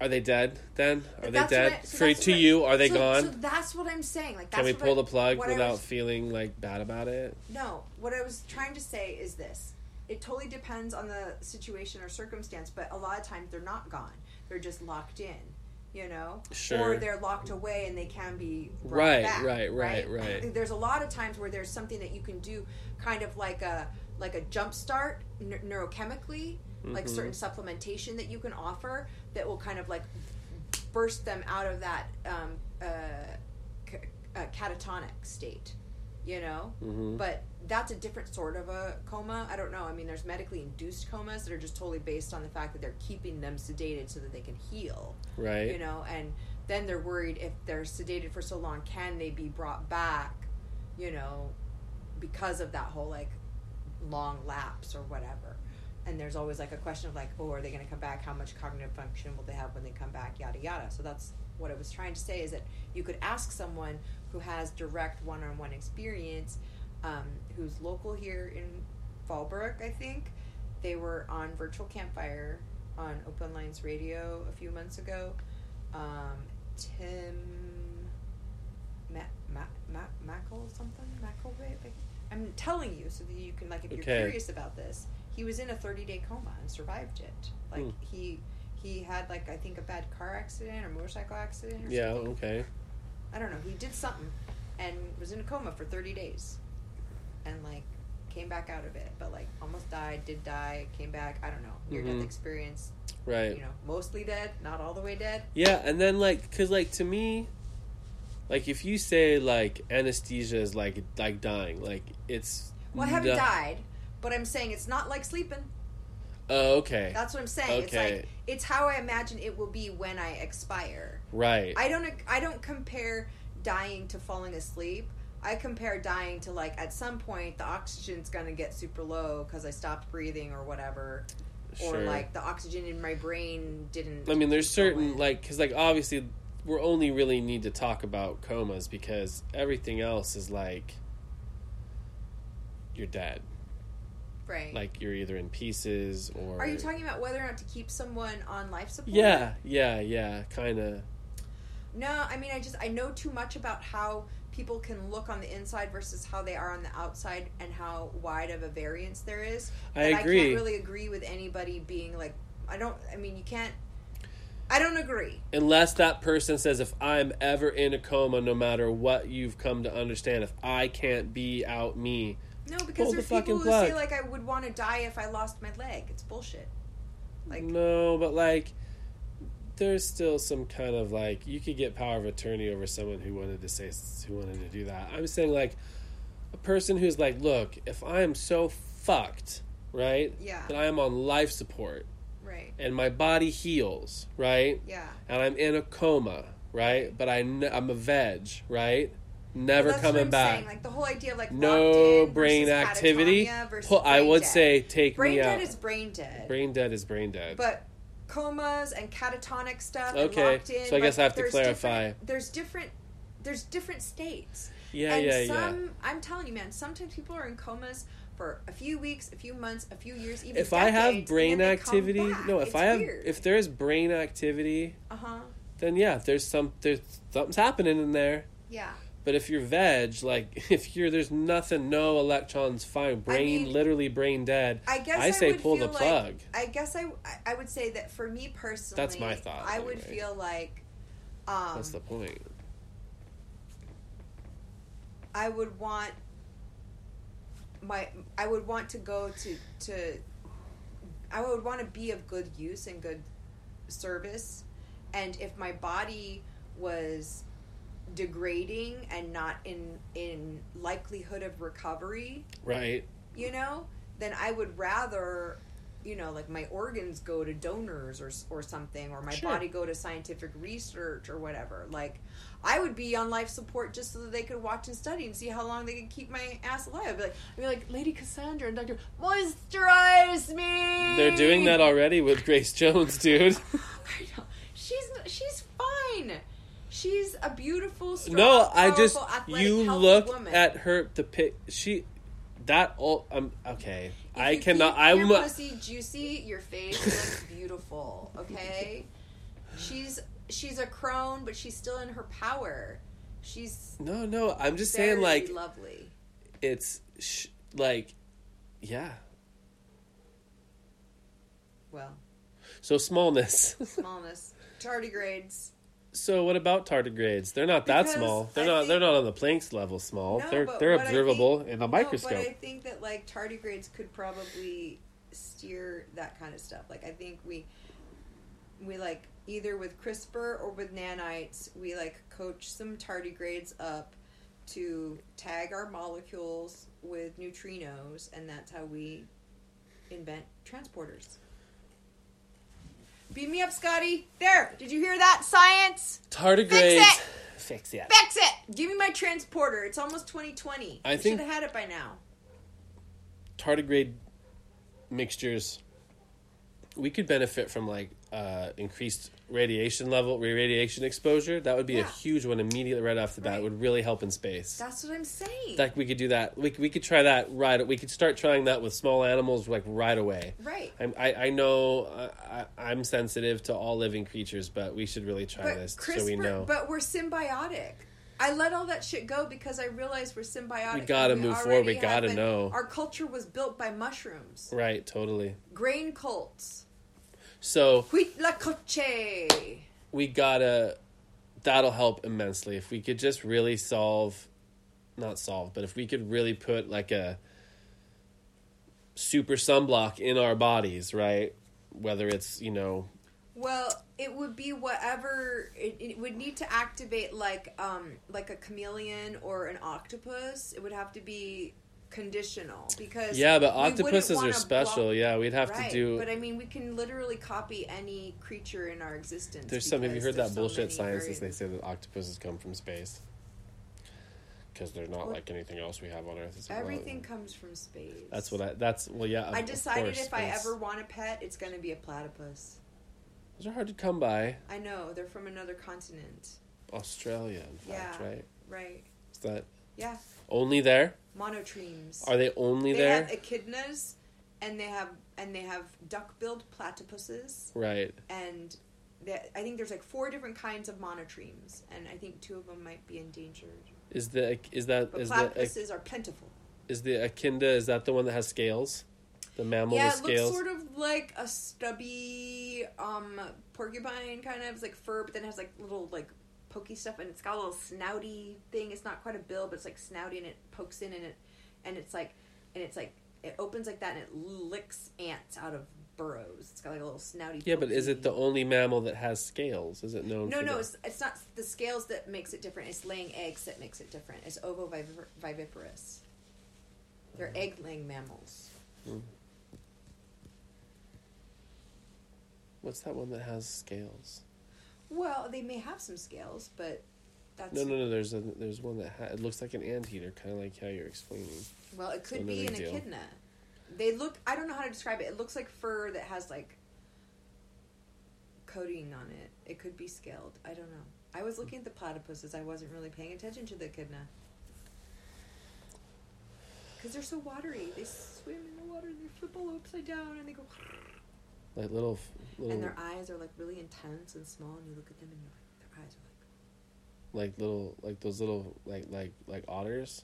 are they dead then? Are they dead? I- so For to what- you, are they so- gone? So that's what I'm saying. Like, Can we pull the plug without was- feeling like bad about it? No, what I was trying to say is this. It totally depends on the situation or circumstance, but a lot of times they're not gone. They're just locked in, you know? Sure. Or they're locked away and they can be Right, back, right, right, right. There's a lot of times where there's something that you can do kind of like a like a jump start n- neurochemically, like certain supplementation that you can offer that will kind of like burst them out of that um, uh, c- uh, catatonic state, you know? hmm But that's a different sort of a coma. I don't know. I mean, there's medically induced comas that are just totally based on the fact that they're keeping them sedated so that they can heal, Right. you know? And then they're worried if they're sedated for so long, can they be brought back, you know, because of that whole like long lapse or whatever. And there's always like a question of like, oh, are they going to come back? How much cognitive function will they have when they come back? Yada yada. So that's what I was trying to say is that you could ask someone who has direct one-on-one experience, um, who's local here in Fallbrook, I think. They were on virtual campfire on Open Lines Radio a few months ago. Um, Tim Ma- Ma- Ma- Mackle something McElway. I'm telling you so that you can like if you're Okay. curious about this. He was in a 30 day coma and survived it. Like Hmm. he he had like I think a bad car accident or motorcycle accident. Or Yeah, something. okay. I don't know. He did something and was in a coma for 30 days, and like came back out of it, but like almost died, did die, came back. I don't know. Near Mhm. death experience. Right. You know, mostly dead, not all the way dead. Yeah, and then like, cause like to me, like if you say like anesthesia is like like dying, like it's. Well, I haven't no- died, but I'm saying it's not like sleeping. Oh, okay. That's what I'm saying. It's Okay. like it's how I imagine it will be when I expire. right. I don't I don't compare dying to falling asleep. I compare dying to like at some point the oxygen's gonna get super low because I stopped breathing or whatever, or like the oxygen in my brain didn't. I mean, there's certain going. like because like obviously we're only really need to talk about comas because everything else is like you're dead. Right. Like you're either in pieces or. Are you talking about whether or not to keep someone on life support? Yeah, yeah, yeah, kind of. No, I mean, I just I know too much about how people can look on the inside versus how they are on the outside, and how wide of a variance there is. I agree. I can't really agree with anybody being like, I don't. I mean, you can't. I don't agree. Unless that person says, if I'm ever in a coma, no matter what you've come to understand, if I can't be out me, No, because Pull there's the people who plug. say like I would want to die if I lost my leg. It's bullshit. Like no, but like, there's still some kind of like you could get power of attorney over someone who wanted to say who wanted to do that. I'm saying like a person who's like, look, if I am so fucked, right, yeah, that I am on life support right, and my body heals, right, yeah. and I'm in a coma, right, but I I'm a veg, right, never what coming back. Saying. Like the whole idea of like no in brain activity. Pu- I would dead. say take brain me dead out. is brain dead. brain dead is brain dead. But comas and catatonic stuff. Okay, locked in, so I guess like, I have to clarify. Different, there's different. There's different states. Yeah, and yeah, some, yeah. I'm telling you, man. Sometimes people are in comas for a few weeks, a few months, a few years, even. If I have brain and then they come activity, no, if It's I have, weird. if there's brain activity, uh huh, then yeah, there's some, there's something's happening in there. yeah. But if you're veg, like if you're, there's nothing, no electrons, fine, brain, mean, literally brain dead. I guess I I, say would pull the plug. Like, I guess I I would say that for me personally, That's my thought, I would feel like, um, That's the point. I would want my I would want to go to to I would want to be of good use and good service and if my body was degrading and not in in likelihood of recovery, Right. you know, then I would rather you know like my organs go to donors or or something or my Sure. body go to scientific research or whatever like i would be on life support just so that they could watch and study and see how long they could keep my ass alive i'd be like, I'd be like lady cassandra and dr moisturize me They're doing that already with Grace Jones, dude. She's she's fine she's a beautiful strong, no, I just athletic, you look woman. at her the pic. She that all. Um. Okay. If I you cannot. keep I'm. your pussy juicy. Your face looks beautiful. Okay, she's she's a crone, but she's still in her power. She's No, no. I'm just saying, like lovely. it's sh- like, yeah. Well, So smallness. smallness, tardigrades. So what about tardigrades? They're not that Because small. They're I not. They're not on the Planck's level small. No, they're they're observable think- in a No, microscope. but I think that like tardigrades could probably steer that kind of stuff. Like I think we we like either with CRISPR or with nanites, we like coach some tardigrades up to tag our molecules with neutrinos, and that's how we invent transporters. Beam me up, Scotty. There. Did you hear that? Science. tardigrades. Fix it. Fix it. Fix it. Give me my transporter. It's almost 2020. I I think- should have had it by now. tardigrade mixtures we could benefit from like uh, increased radiation level radiation exposure that would be a huge one immediately right off the bat Right. it would really help in space That's what I'm saying. like we could do that we, we could try that right we could start trying that with small animals like right away right. I'm, I, I know uh, I, I'm sensitive to all living creatures, but we should really try But this CRISPR, so we know. but we're symbiotic. I let all that shit go because I realized we're symbiotic. We gotta and move forward. We gotta been- know. Our culture was built by mushrooms, right, totally. grain cults. So Huit la coche. we gotta that'll help immensely if we could just really solve not solve but if we could really put like a super sunblock in our bodies right whether it's you know Well, it would be whatever it, it would need to activate, like um, like a chameleon or an octopus. It would have to be conditional because yeah but octopuses are special block- yeah we'd have right, to do But I mean, we can literally copy any creature in our existence. there's some have you heard that so bullshit science they say that octopuses come from space because they're not Well- like anything else we have on earth It's well, Everything comes from space. that's what i that's well yeah I decided course, if I ever want a pet, it's going to be a platypus. those are hard to come by I know they're from another continent. australia in fact Yeah. right Right? is that Yeah. only there Monotremes. Are they only there? they there? have echidnas and they have and they have duck-billed platypuses, Right. and they, I think there's like four different kinds of monotremes, and I think two of them might be endangered. Is the is that But is the platypuses are plentiful. is the echidna is that the one that has scales? The mammal yeah, with it looks sort of like a stubby um, porcupine kind of. It's like fur, but then it has like little like pokey stuff, and it's got a little snouty thing. It's not quite a bill, but it's like snouty, and it pokes in, and it and it's like and it's like it opens like that, and it licks ants out of burrows. It's got like a little snouty. yeah, but is it the only mammal that has scales? Is it known? No, no, that? it's, it's not the scales that makes it different. It's laying eggs that makes it different. It's ovoviviparous. They're hmm. egg-laying mammals. Hmm. What's that one that has scales? Well, they may have some scales, but that's No, no, no. There's a there's one that ha- it looks like an anteater, kind of like how you're explaining. Well, it could So be an deal. echidna. They look. I don't know how to describe it. It looks like fur that has like coating on it. It could be scaled. I don't know. I was looking at the platypuses. I wasn't really paying attention to the echidna because they're so watery. They swim in the water and they flip all upside down and they go. Like little little And their eyes are like really intense and small, and you look at them and you're like, their eyes are like, like little like those little like like like otters.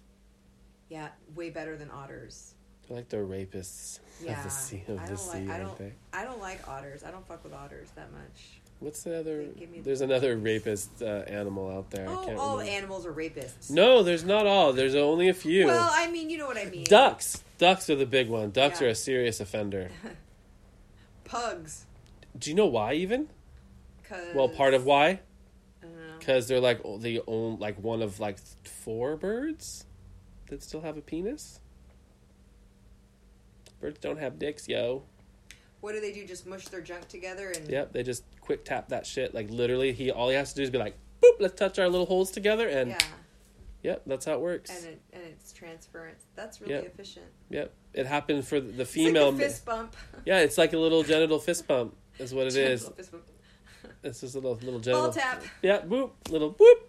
yeah, way better than otters. They're like the rapists Yeah, of the sea of I the don't like- sea, I don't-? I don't like otters. I don't fuck with otters that much. What's the other? Give the- There's another rapist uh, animal out there. I Oh, all remember. animals are rapists. No, there's not all. There's only a few. Well, I mean, you know what I mean. Ducks. Ducks are the big one. Ducks Yeah. are a serious offender. Pugs. Do you know why even? Cause, Well, part of why? I don't know. Because they're like the only like one of like four birds that still have a penis. Birds don't have dicks, yo. What do they do? Just mush their junk together and Yep, they just quick tap that shit. Like literally, he all he has to do is be like, boop, let's touch our little holes together, and yeah, yep, that's how it works. and it, and it's transference. That's really Yep. efficient. Yep, it happened for the It's like female. a fist bump. Yeah, it's like a little genital fist bump. Is what it is. It's just a little little genital. Ball tap. Yeah, boop, little boop,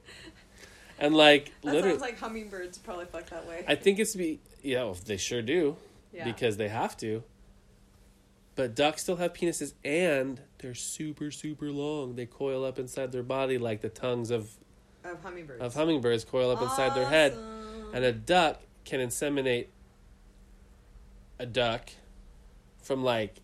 and like That literally, sounds like hummingbirds probably fuck that way. I think it's be yeah, well, they sure do yeah. because they have to. But ducks still have penises, and they're super super long. They coil up inside their body like the tongues of of hummingbirds. of hummingbirds coil up inside their head. And a duck can inseminate a duck from like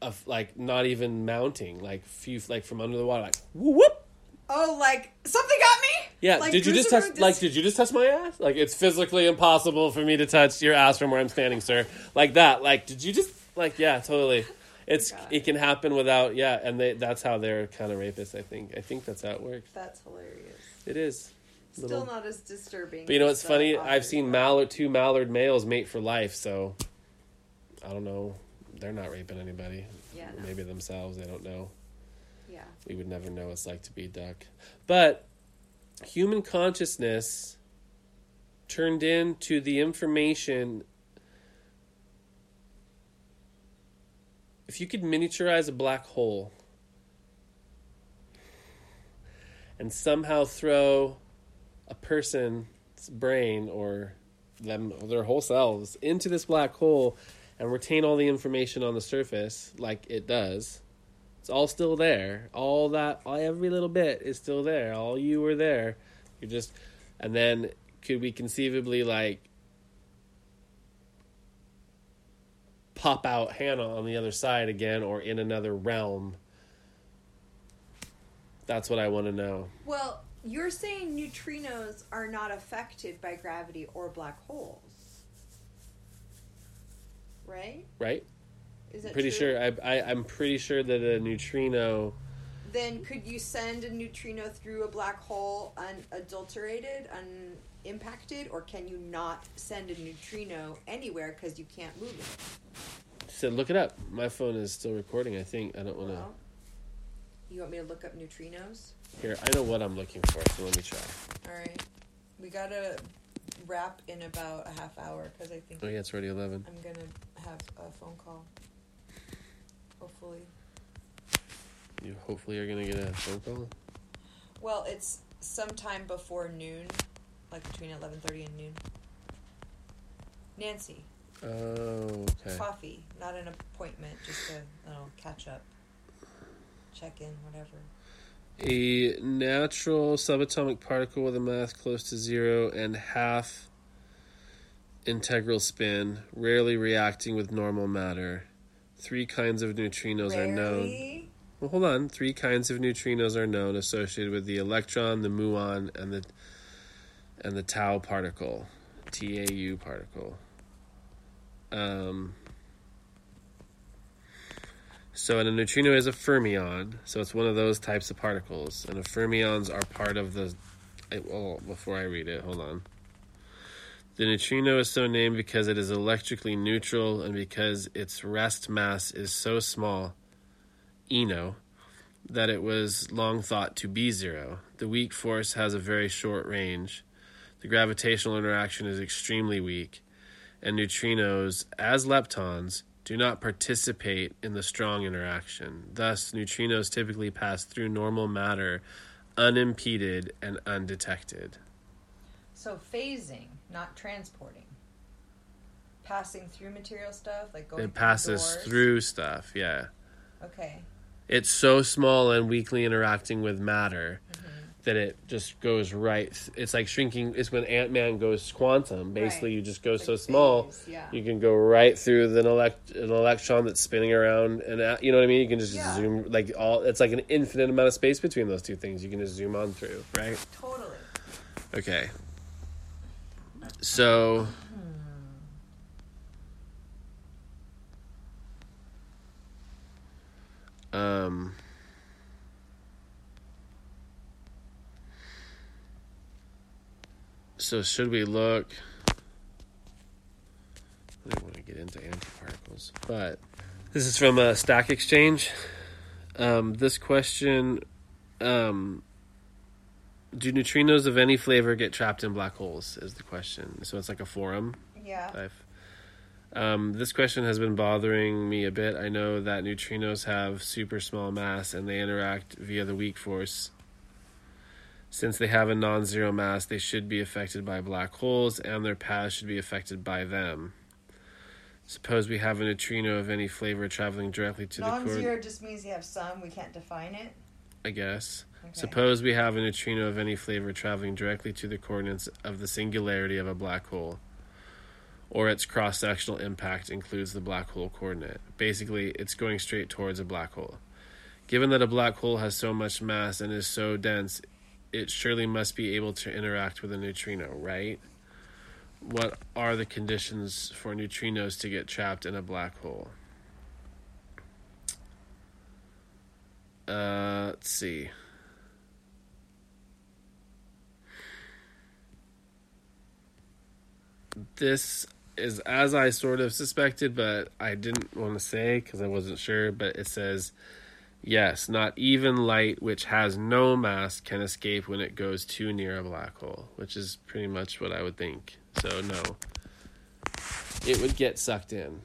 of like not even mounting, like few like from under the water, like whoop whoop. oh, like something got me. Yeah, Like, did you just touch? Wayne Like, did you just touch my ass? Like, it's physically impossible for me to touch your ass from where I'm standing, sir. Like that. Like, did you just? Like, yeah, totally. It's God. it can happen without. Yeah, and they that's how they're kind of rapists. I think. I think that's how it works. That's hilarious. It is. Still Little- not as disturbing. But you know what's funny? I've seen mallard two mallard males mate for life. So I don't know. They're not raping anybody. Yeah, no. Maybe themselves. They don't know. Yeah. we would never know what it's like to be a duck. But human consciousness turned into the information. If you could miniaturize a black hole and somehow throw a person's brain or them their whole selves into this black hole and retain all the information on the surface like it does it's all still there. All that, all, every little bit is still there. All you were there. You're just, and then could we conceivably like pop out Hannah on the other side again or in another realm? That's what I want to know. Well, you're saying neutrinos are not affected by gravity or black holes, right? Right? Is that Pretty true? sure. I, I I'm pretty sure that a neutrino. Then could you send a neutrino through a black hole unadulterated, unimpacted, or can you not send a neutrino anywhere because you can't move it? Said, look it up. My phone is still recording. I think I don't want to. Well, you want me to look up neutrinos? Here, I know what I'm looking for. So let me try. All right, we gotta wrap in about a half hour because I think Oh yeah, it's already eleven. I'm gonna have a phone call. Hopefully. You hopefully are gonna get a phone call. Well, it's sometime before noon, like between eleven thirty and noon. Nancy, Oh, okay. Coffee, not an appointment, just a little catch up, check in, whatever. A natural subatomic particle with a mass close to zero and half integral spin, rarely reacting with normal matter. Three kinds of neutrinos are known. Well, hold on. Three kinds of neutrinos are known associated with the electron, the muon, and the and the tau particle, TAU particle. Um, so, and a neutrino is a fermion, so it's one of those types of particles, and the fermions are part of the. Well, before I read it, hold on. The neutrino is so named because it is electrically neutral and because its rest mass is so small ino, that it was long thought to be zero. The weak force has a very short range. The gravitational interaction is extremely weak, and neutrinos, as leptons, do not participate in the strong interaction. Thus, neutrinos typically pass through normal matter unimpeded and undetected. So phasing, not transporting. Passing through material stuff, like going. It passes through stuff, yeah. Okay. it's so small and weakly interacting with matter. That it just goes right. It's like shrinking. It's when Ant Man goes quantum. Basically, Right. you just go It's so small, yeah. you can go right through the elect an electron that's spinning around, and you know what I mean. You can just Yeah. zoom like all. It's like an infinite amount of space between those two things. You can just zoom on through, right? Totally. Okay. So. Um. So should we look? I don't want to get into antiparticles, but this is from a Stack Exchange. Um, this question um, do neutrinos of any flavor get trapped in black holes? Is the question. So it's like a forum. Yeah. I've, um, this question has been bothering me a bit. I know that neutrinos have super small mass and they interact via the weak force. Since they have a non zero mass, they should be affected by black holes and their paths should be affected by them. Suppose we have a neutrino of any flavor traveling directly to the core. Non-zero just means you have some. We can't define it. I guess. Okay. Suppose we have a neutrino of any flavor traveling directly to the coordinates of the singularity of a black hole, or its cross sectional impact includes the black hole coordinate. Basically, it's going straight towards a black hole. Given that a black hole has so much mass and is so dense, it surely must be able to interact with a neutrino, right? What are the conditions for neutrinos to get trapped in a black hole? Uh, let's see. This is as I sort of suspected, but I didn't want to say because I wasn't sure. But it says, yes, not even light which has no mass can escape when it goes too near a black hole, which is pretty much what I would think. So, no. It would get sucked in.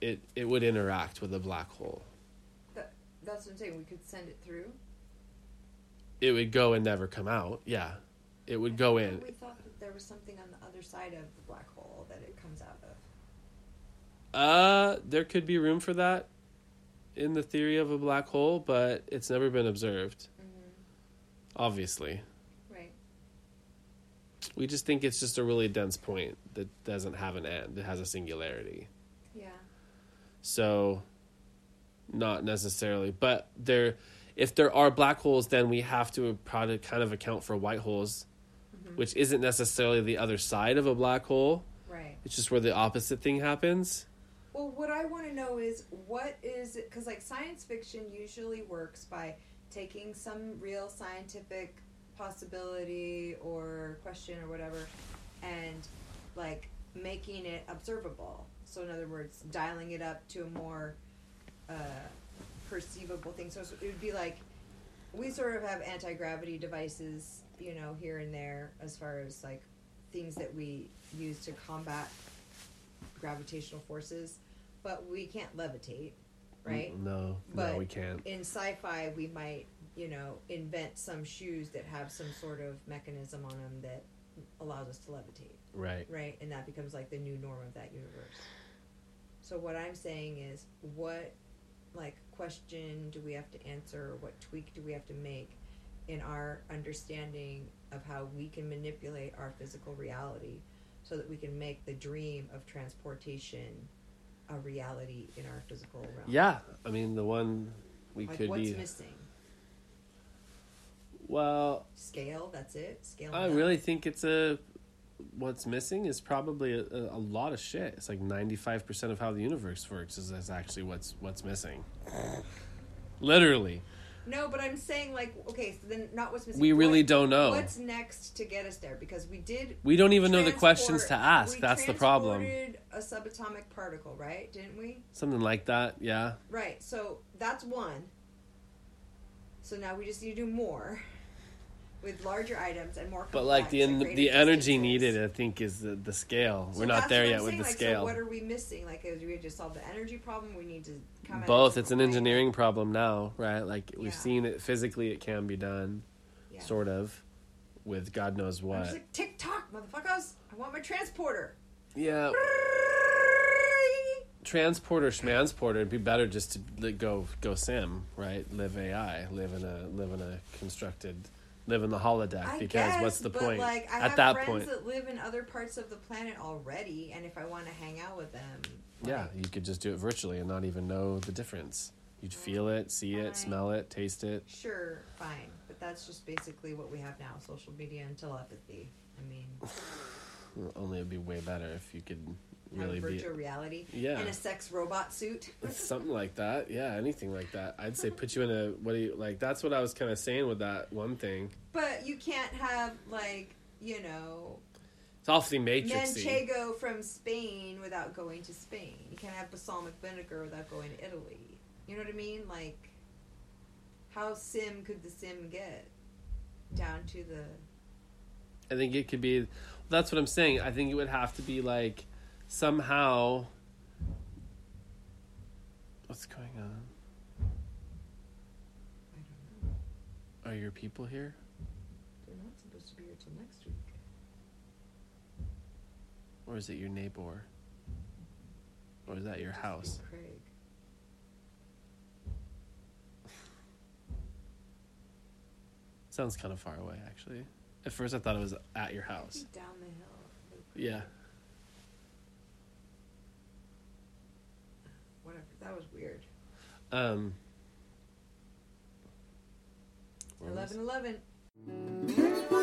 It, it would interact with a black hole. That, that's what I'm saying. We could send it through. it would go and never come out. Yeah, it would go in. We thought that there was something on the other side of the black hole that it comes out of. Uh, there could be room for that in the theory of a black hole, but it's never been observed. Mm-hmm. Obviously, Right. we just think it's just a really dense point that doesn't have an end. It has a singularity. Yeah. So, not necessarily, but there. If there are black holes, then we have to probably kind of account for white holes, mm-hmm. which isn't necessarily the other side of a black hole. Right. It's just where the opposite thing happens. Well, what I want to know is what is it? Because like science fiction usually works by taking some real scientific possibility or question or whatever, and like making it observable. So in other words, dialing it up to a more uh, perceivable thing. So it would be like we sort of have anti gravity devices, you know, here and there as far as like things that we use to combat gravitational forces, but we can't levitate, right? No, But no, we can't. In sci-fi, we might, you know, invent some shoes that have some sort of mechanism on them that allows us to levitate. Right. right? And that becomes like the new norm of that universe. So what I'm saying is, what like question do we have to answer? Or what tweak do we have to make in our understanding of how we can manipulate our physical reality, so that we can make the dream of transportation a reality in our physical realm? Yeah. I mean, the one we Like could what's be. What's missing? Well, Scale. That's it. Scale. I down. really think it's a. What's missing is probably a, a, a lot of shit. It's like ninety five percent of how the universe works is, is actually what's what's missing. Literally, No, but I'm saying like okay, so then not what's missing. we really What- don't know. What's next to get us there? Because we did. We don't even know the questions to ask. That's the problem. A subatomic particle, right? Didn't we? Something like that. Yeah. Right. So that's one. So now we just need to do more with larger items and more. But like the en- the energy needed, I think, is the, the scale. So We're not there I'm yet with the like, scale. So what are we missing? Like, is we just solve the energy problem? We need to come Both. It's an way. engineering problem now, right? Like we've Yeah. seen it physically. It can be done, Yeah. sort of, with God knows I'm what. just like tick tock, motherfuckers! I want my transporter. yeah. transporter schmansporter it'd be better just to go go sim right live ai live in a live in a constructed live in the holodeck I because guess, what's the point Like, I at that point? that live in other parts of the planet already, and if I want to hang out with them, yeah you could just do it virtually and not even know the difference. You'd feel it see it smell it taste it. Sure, fine, but that's just basically what we have now: social media and telepathy. I mean, only it'd be way better if you could have really a be virtual reality Yeah. in a sex robot suit. something like that yeah anything like that i'd say put you in a what do you like that's what i was kind of saying with that one thing but you can't have like you know it's awfully matrixy manchego from Spain without going to Spain. You can't have balsamic vinegar without going to Italy. You know what I mean? Like, how sim could the sim get down to the? I think it could be. That's what I'm saying. I think it would have to be like somehow. What's going on? I don't know. Are your people here? They're not supposed to be here till next week. Or is it your neighbor? Or is that your house? Craig. Sounds kind of far away, actually. At first, I thought it was at your house. Down the hill. Yeah. Whatever. That was weird. Um. where was- Eleven eleven.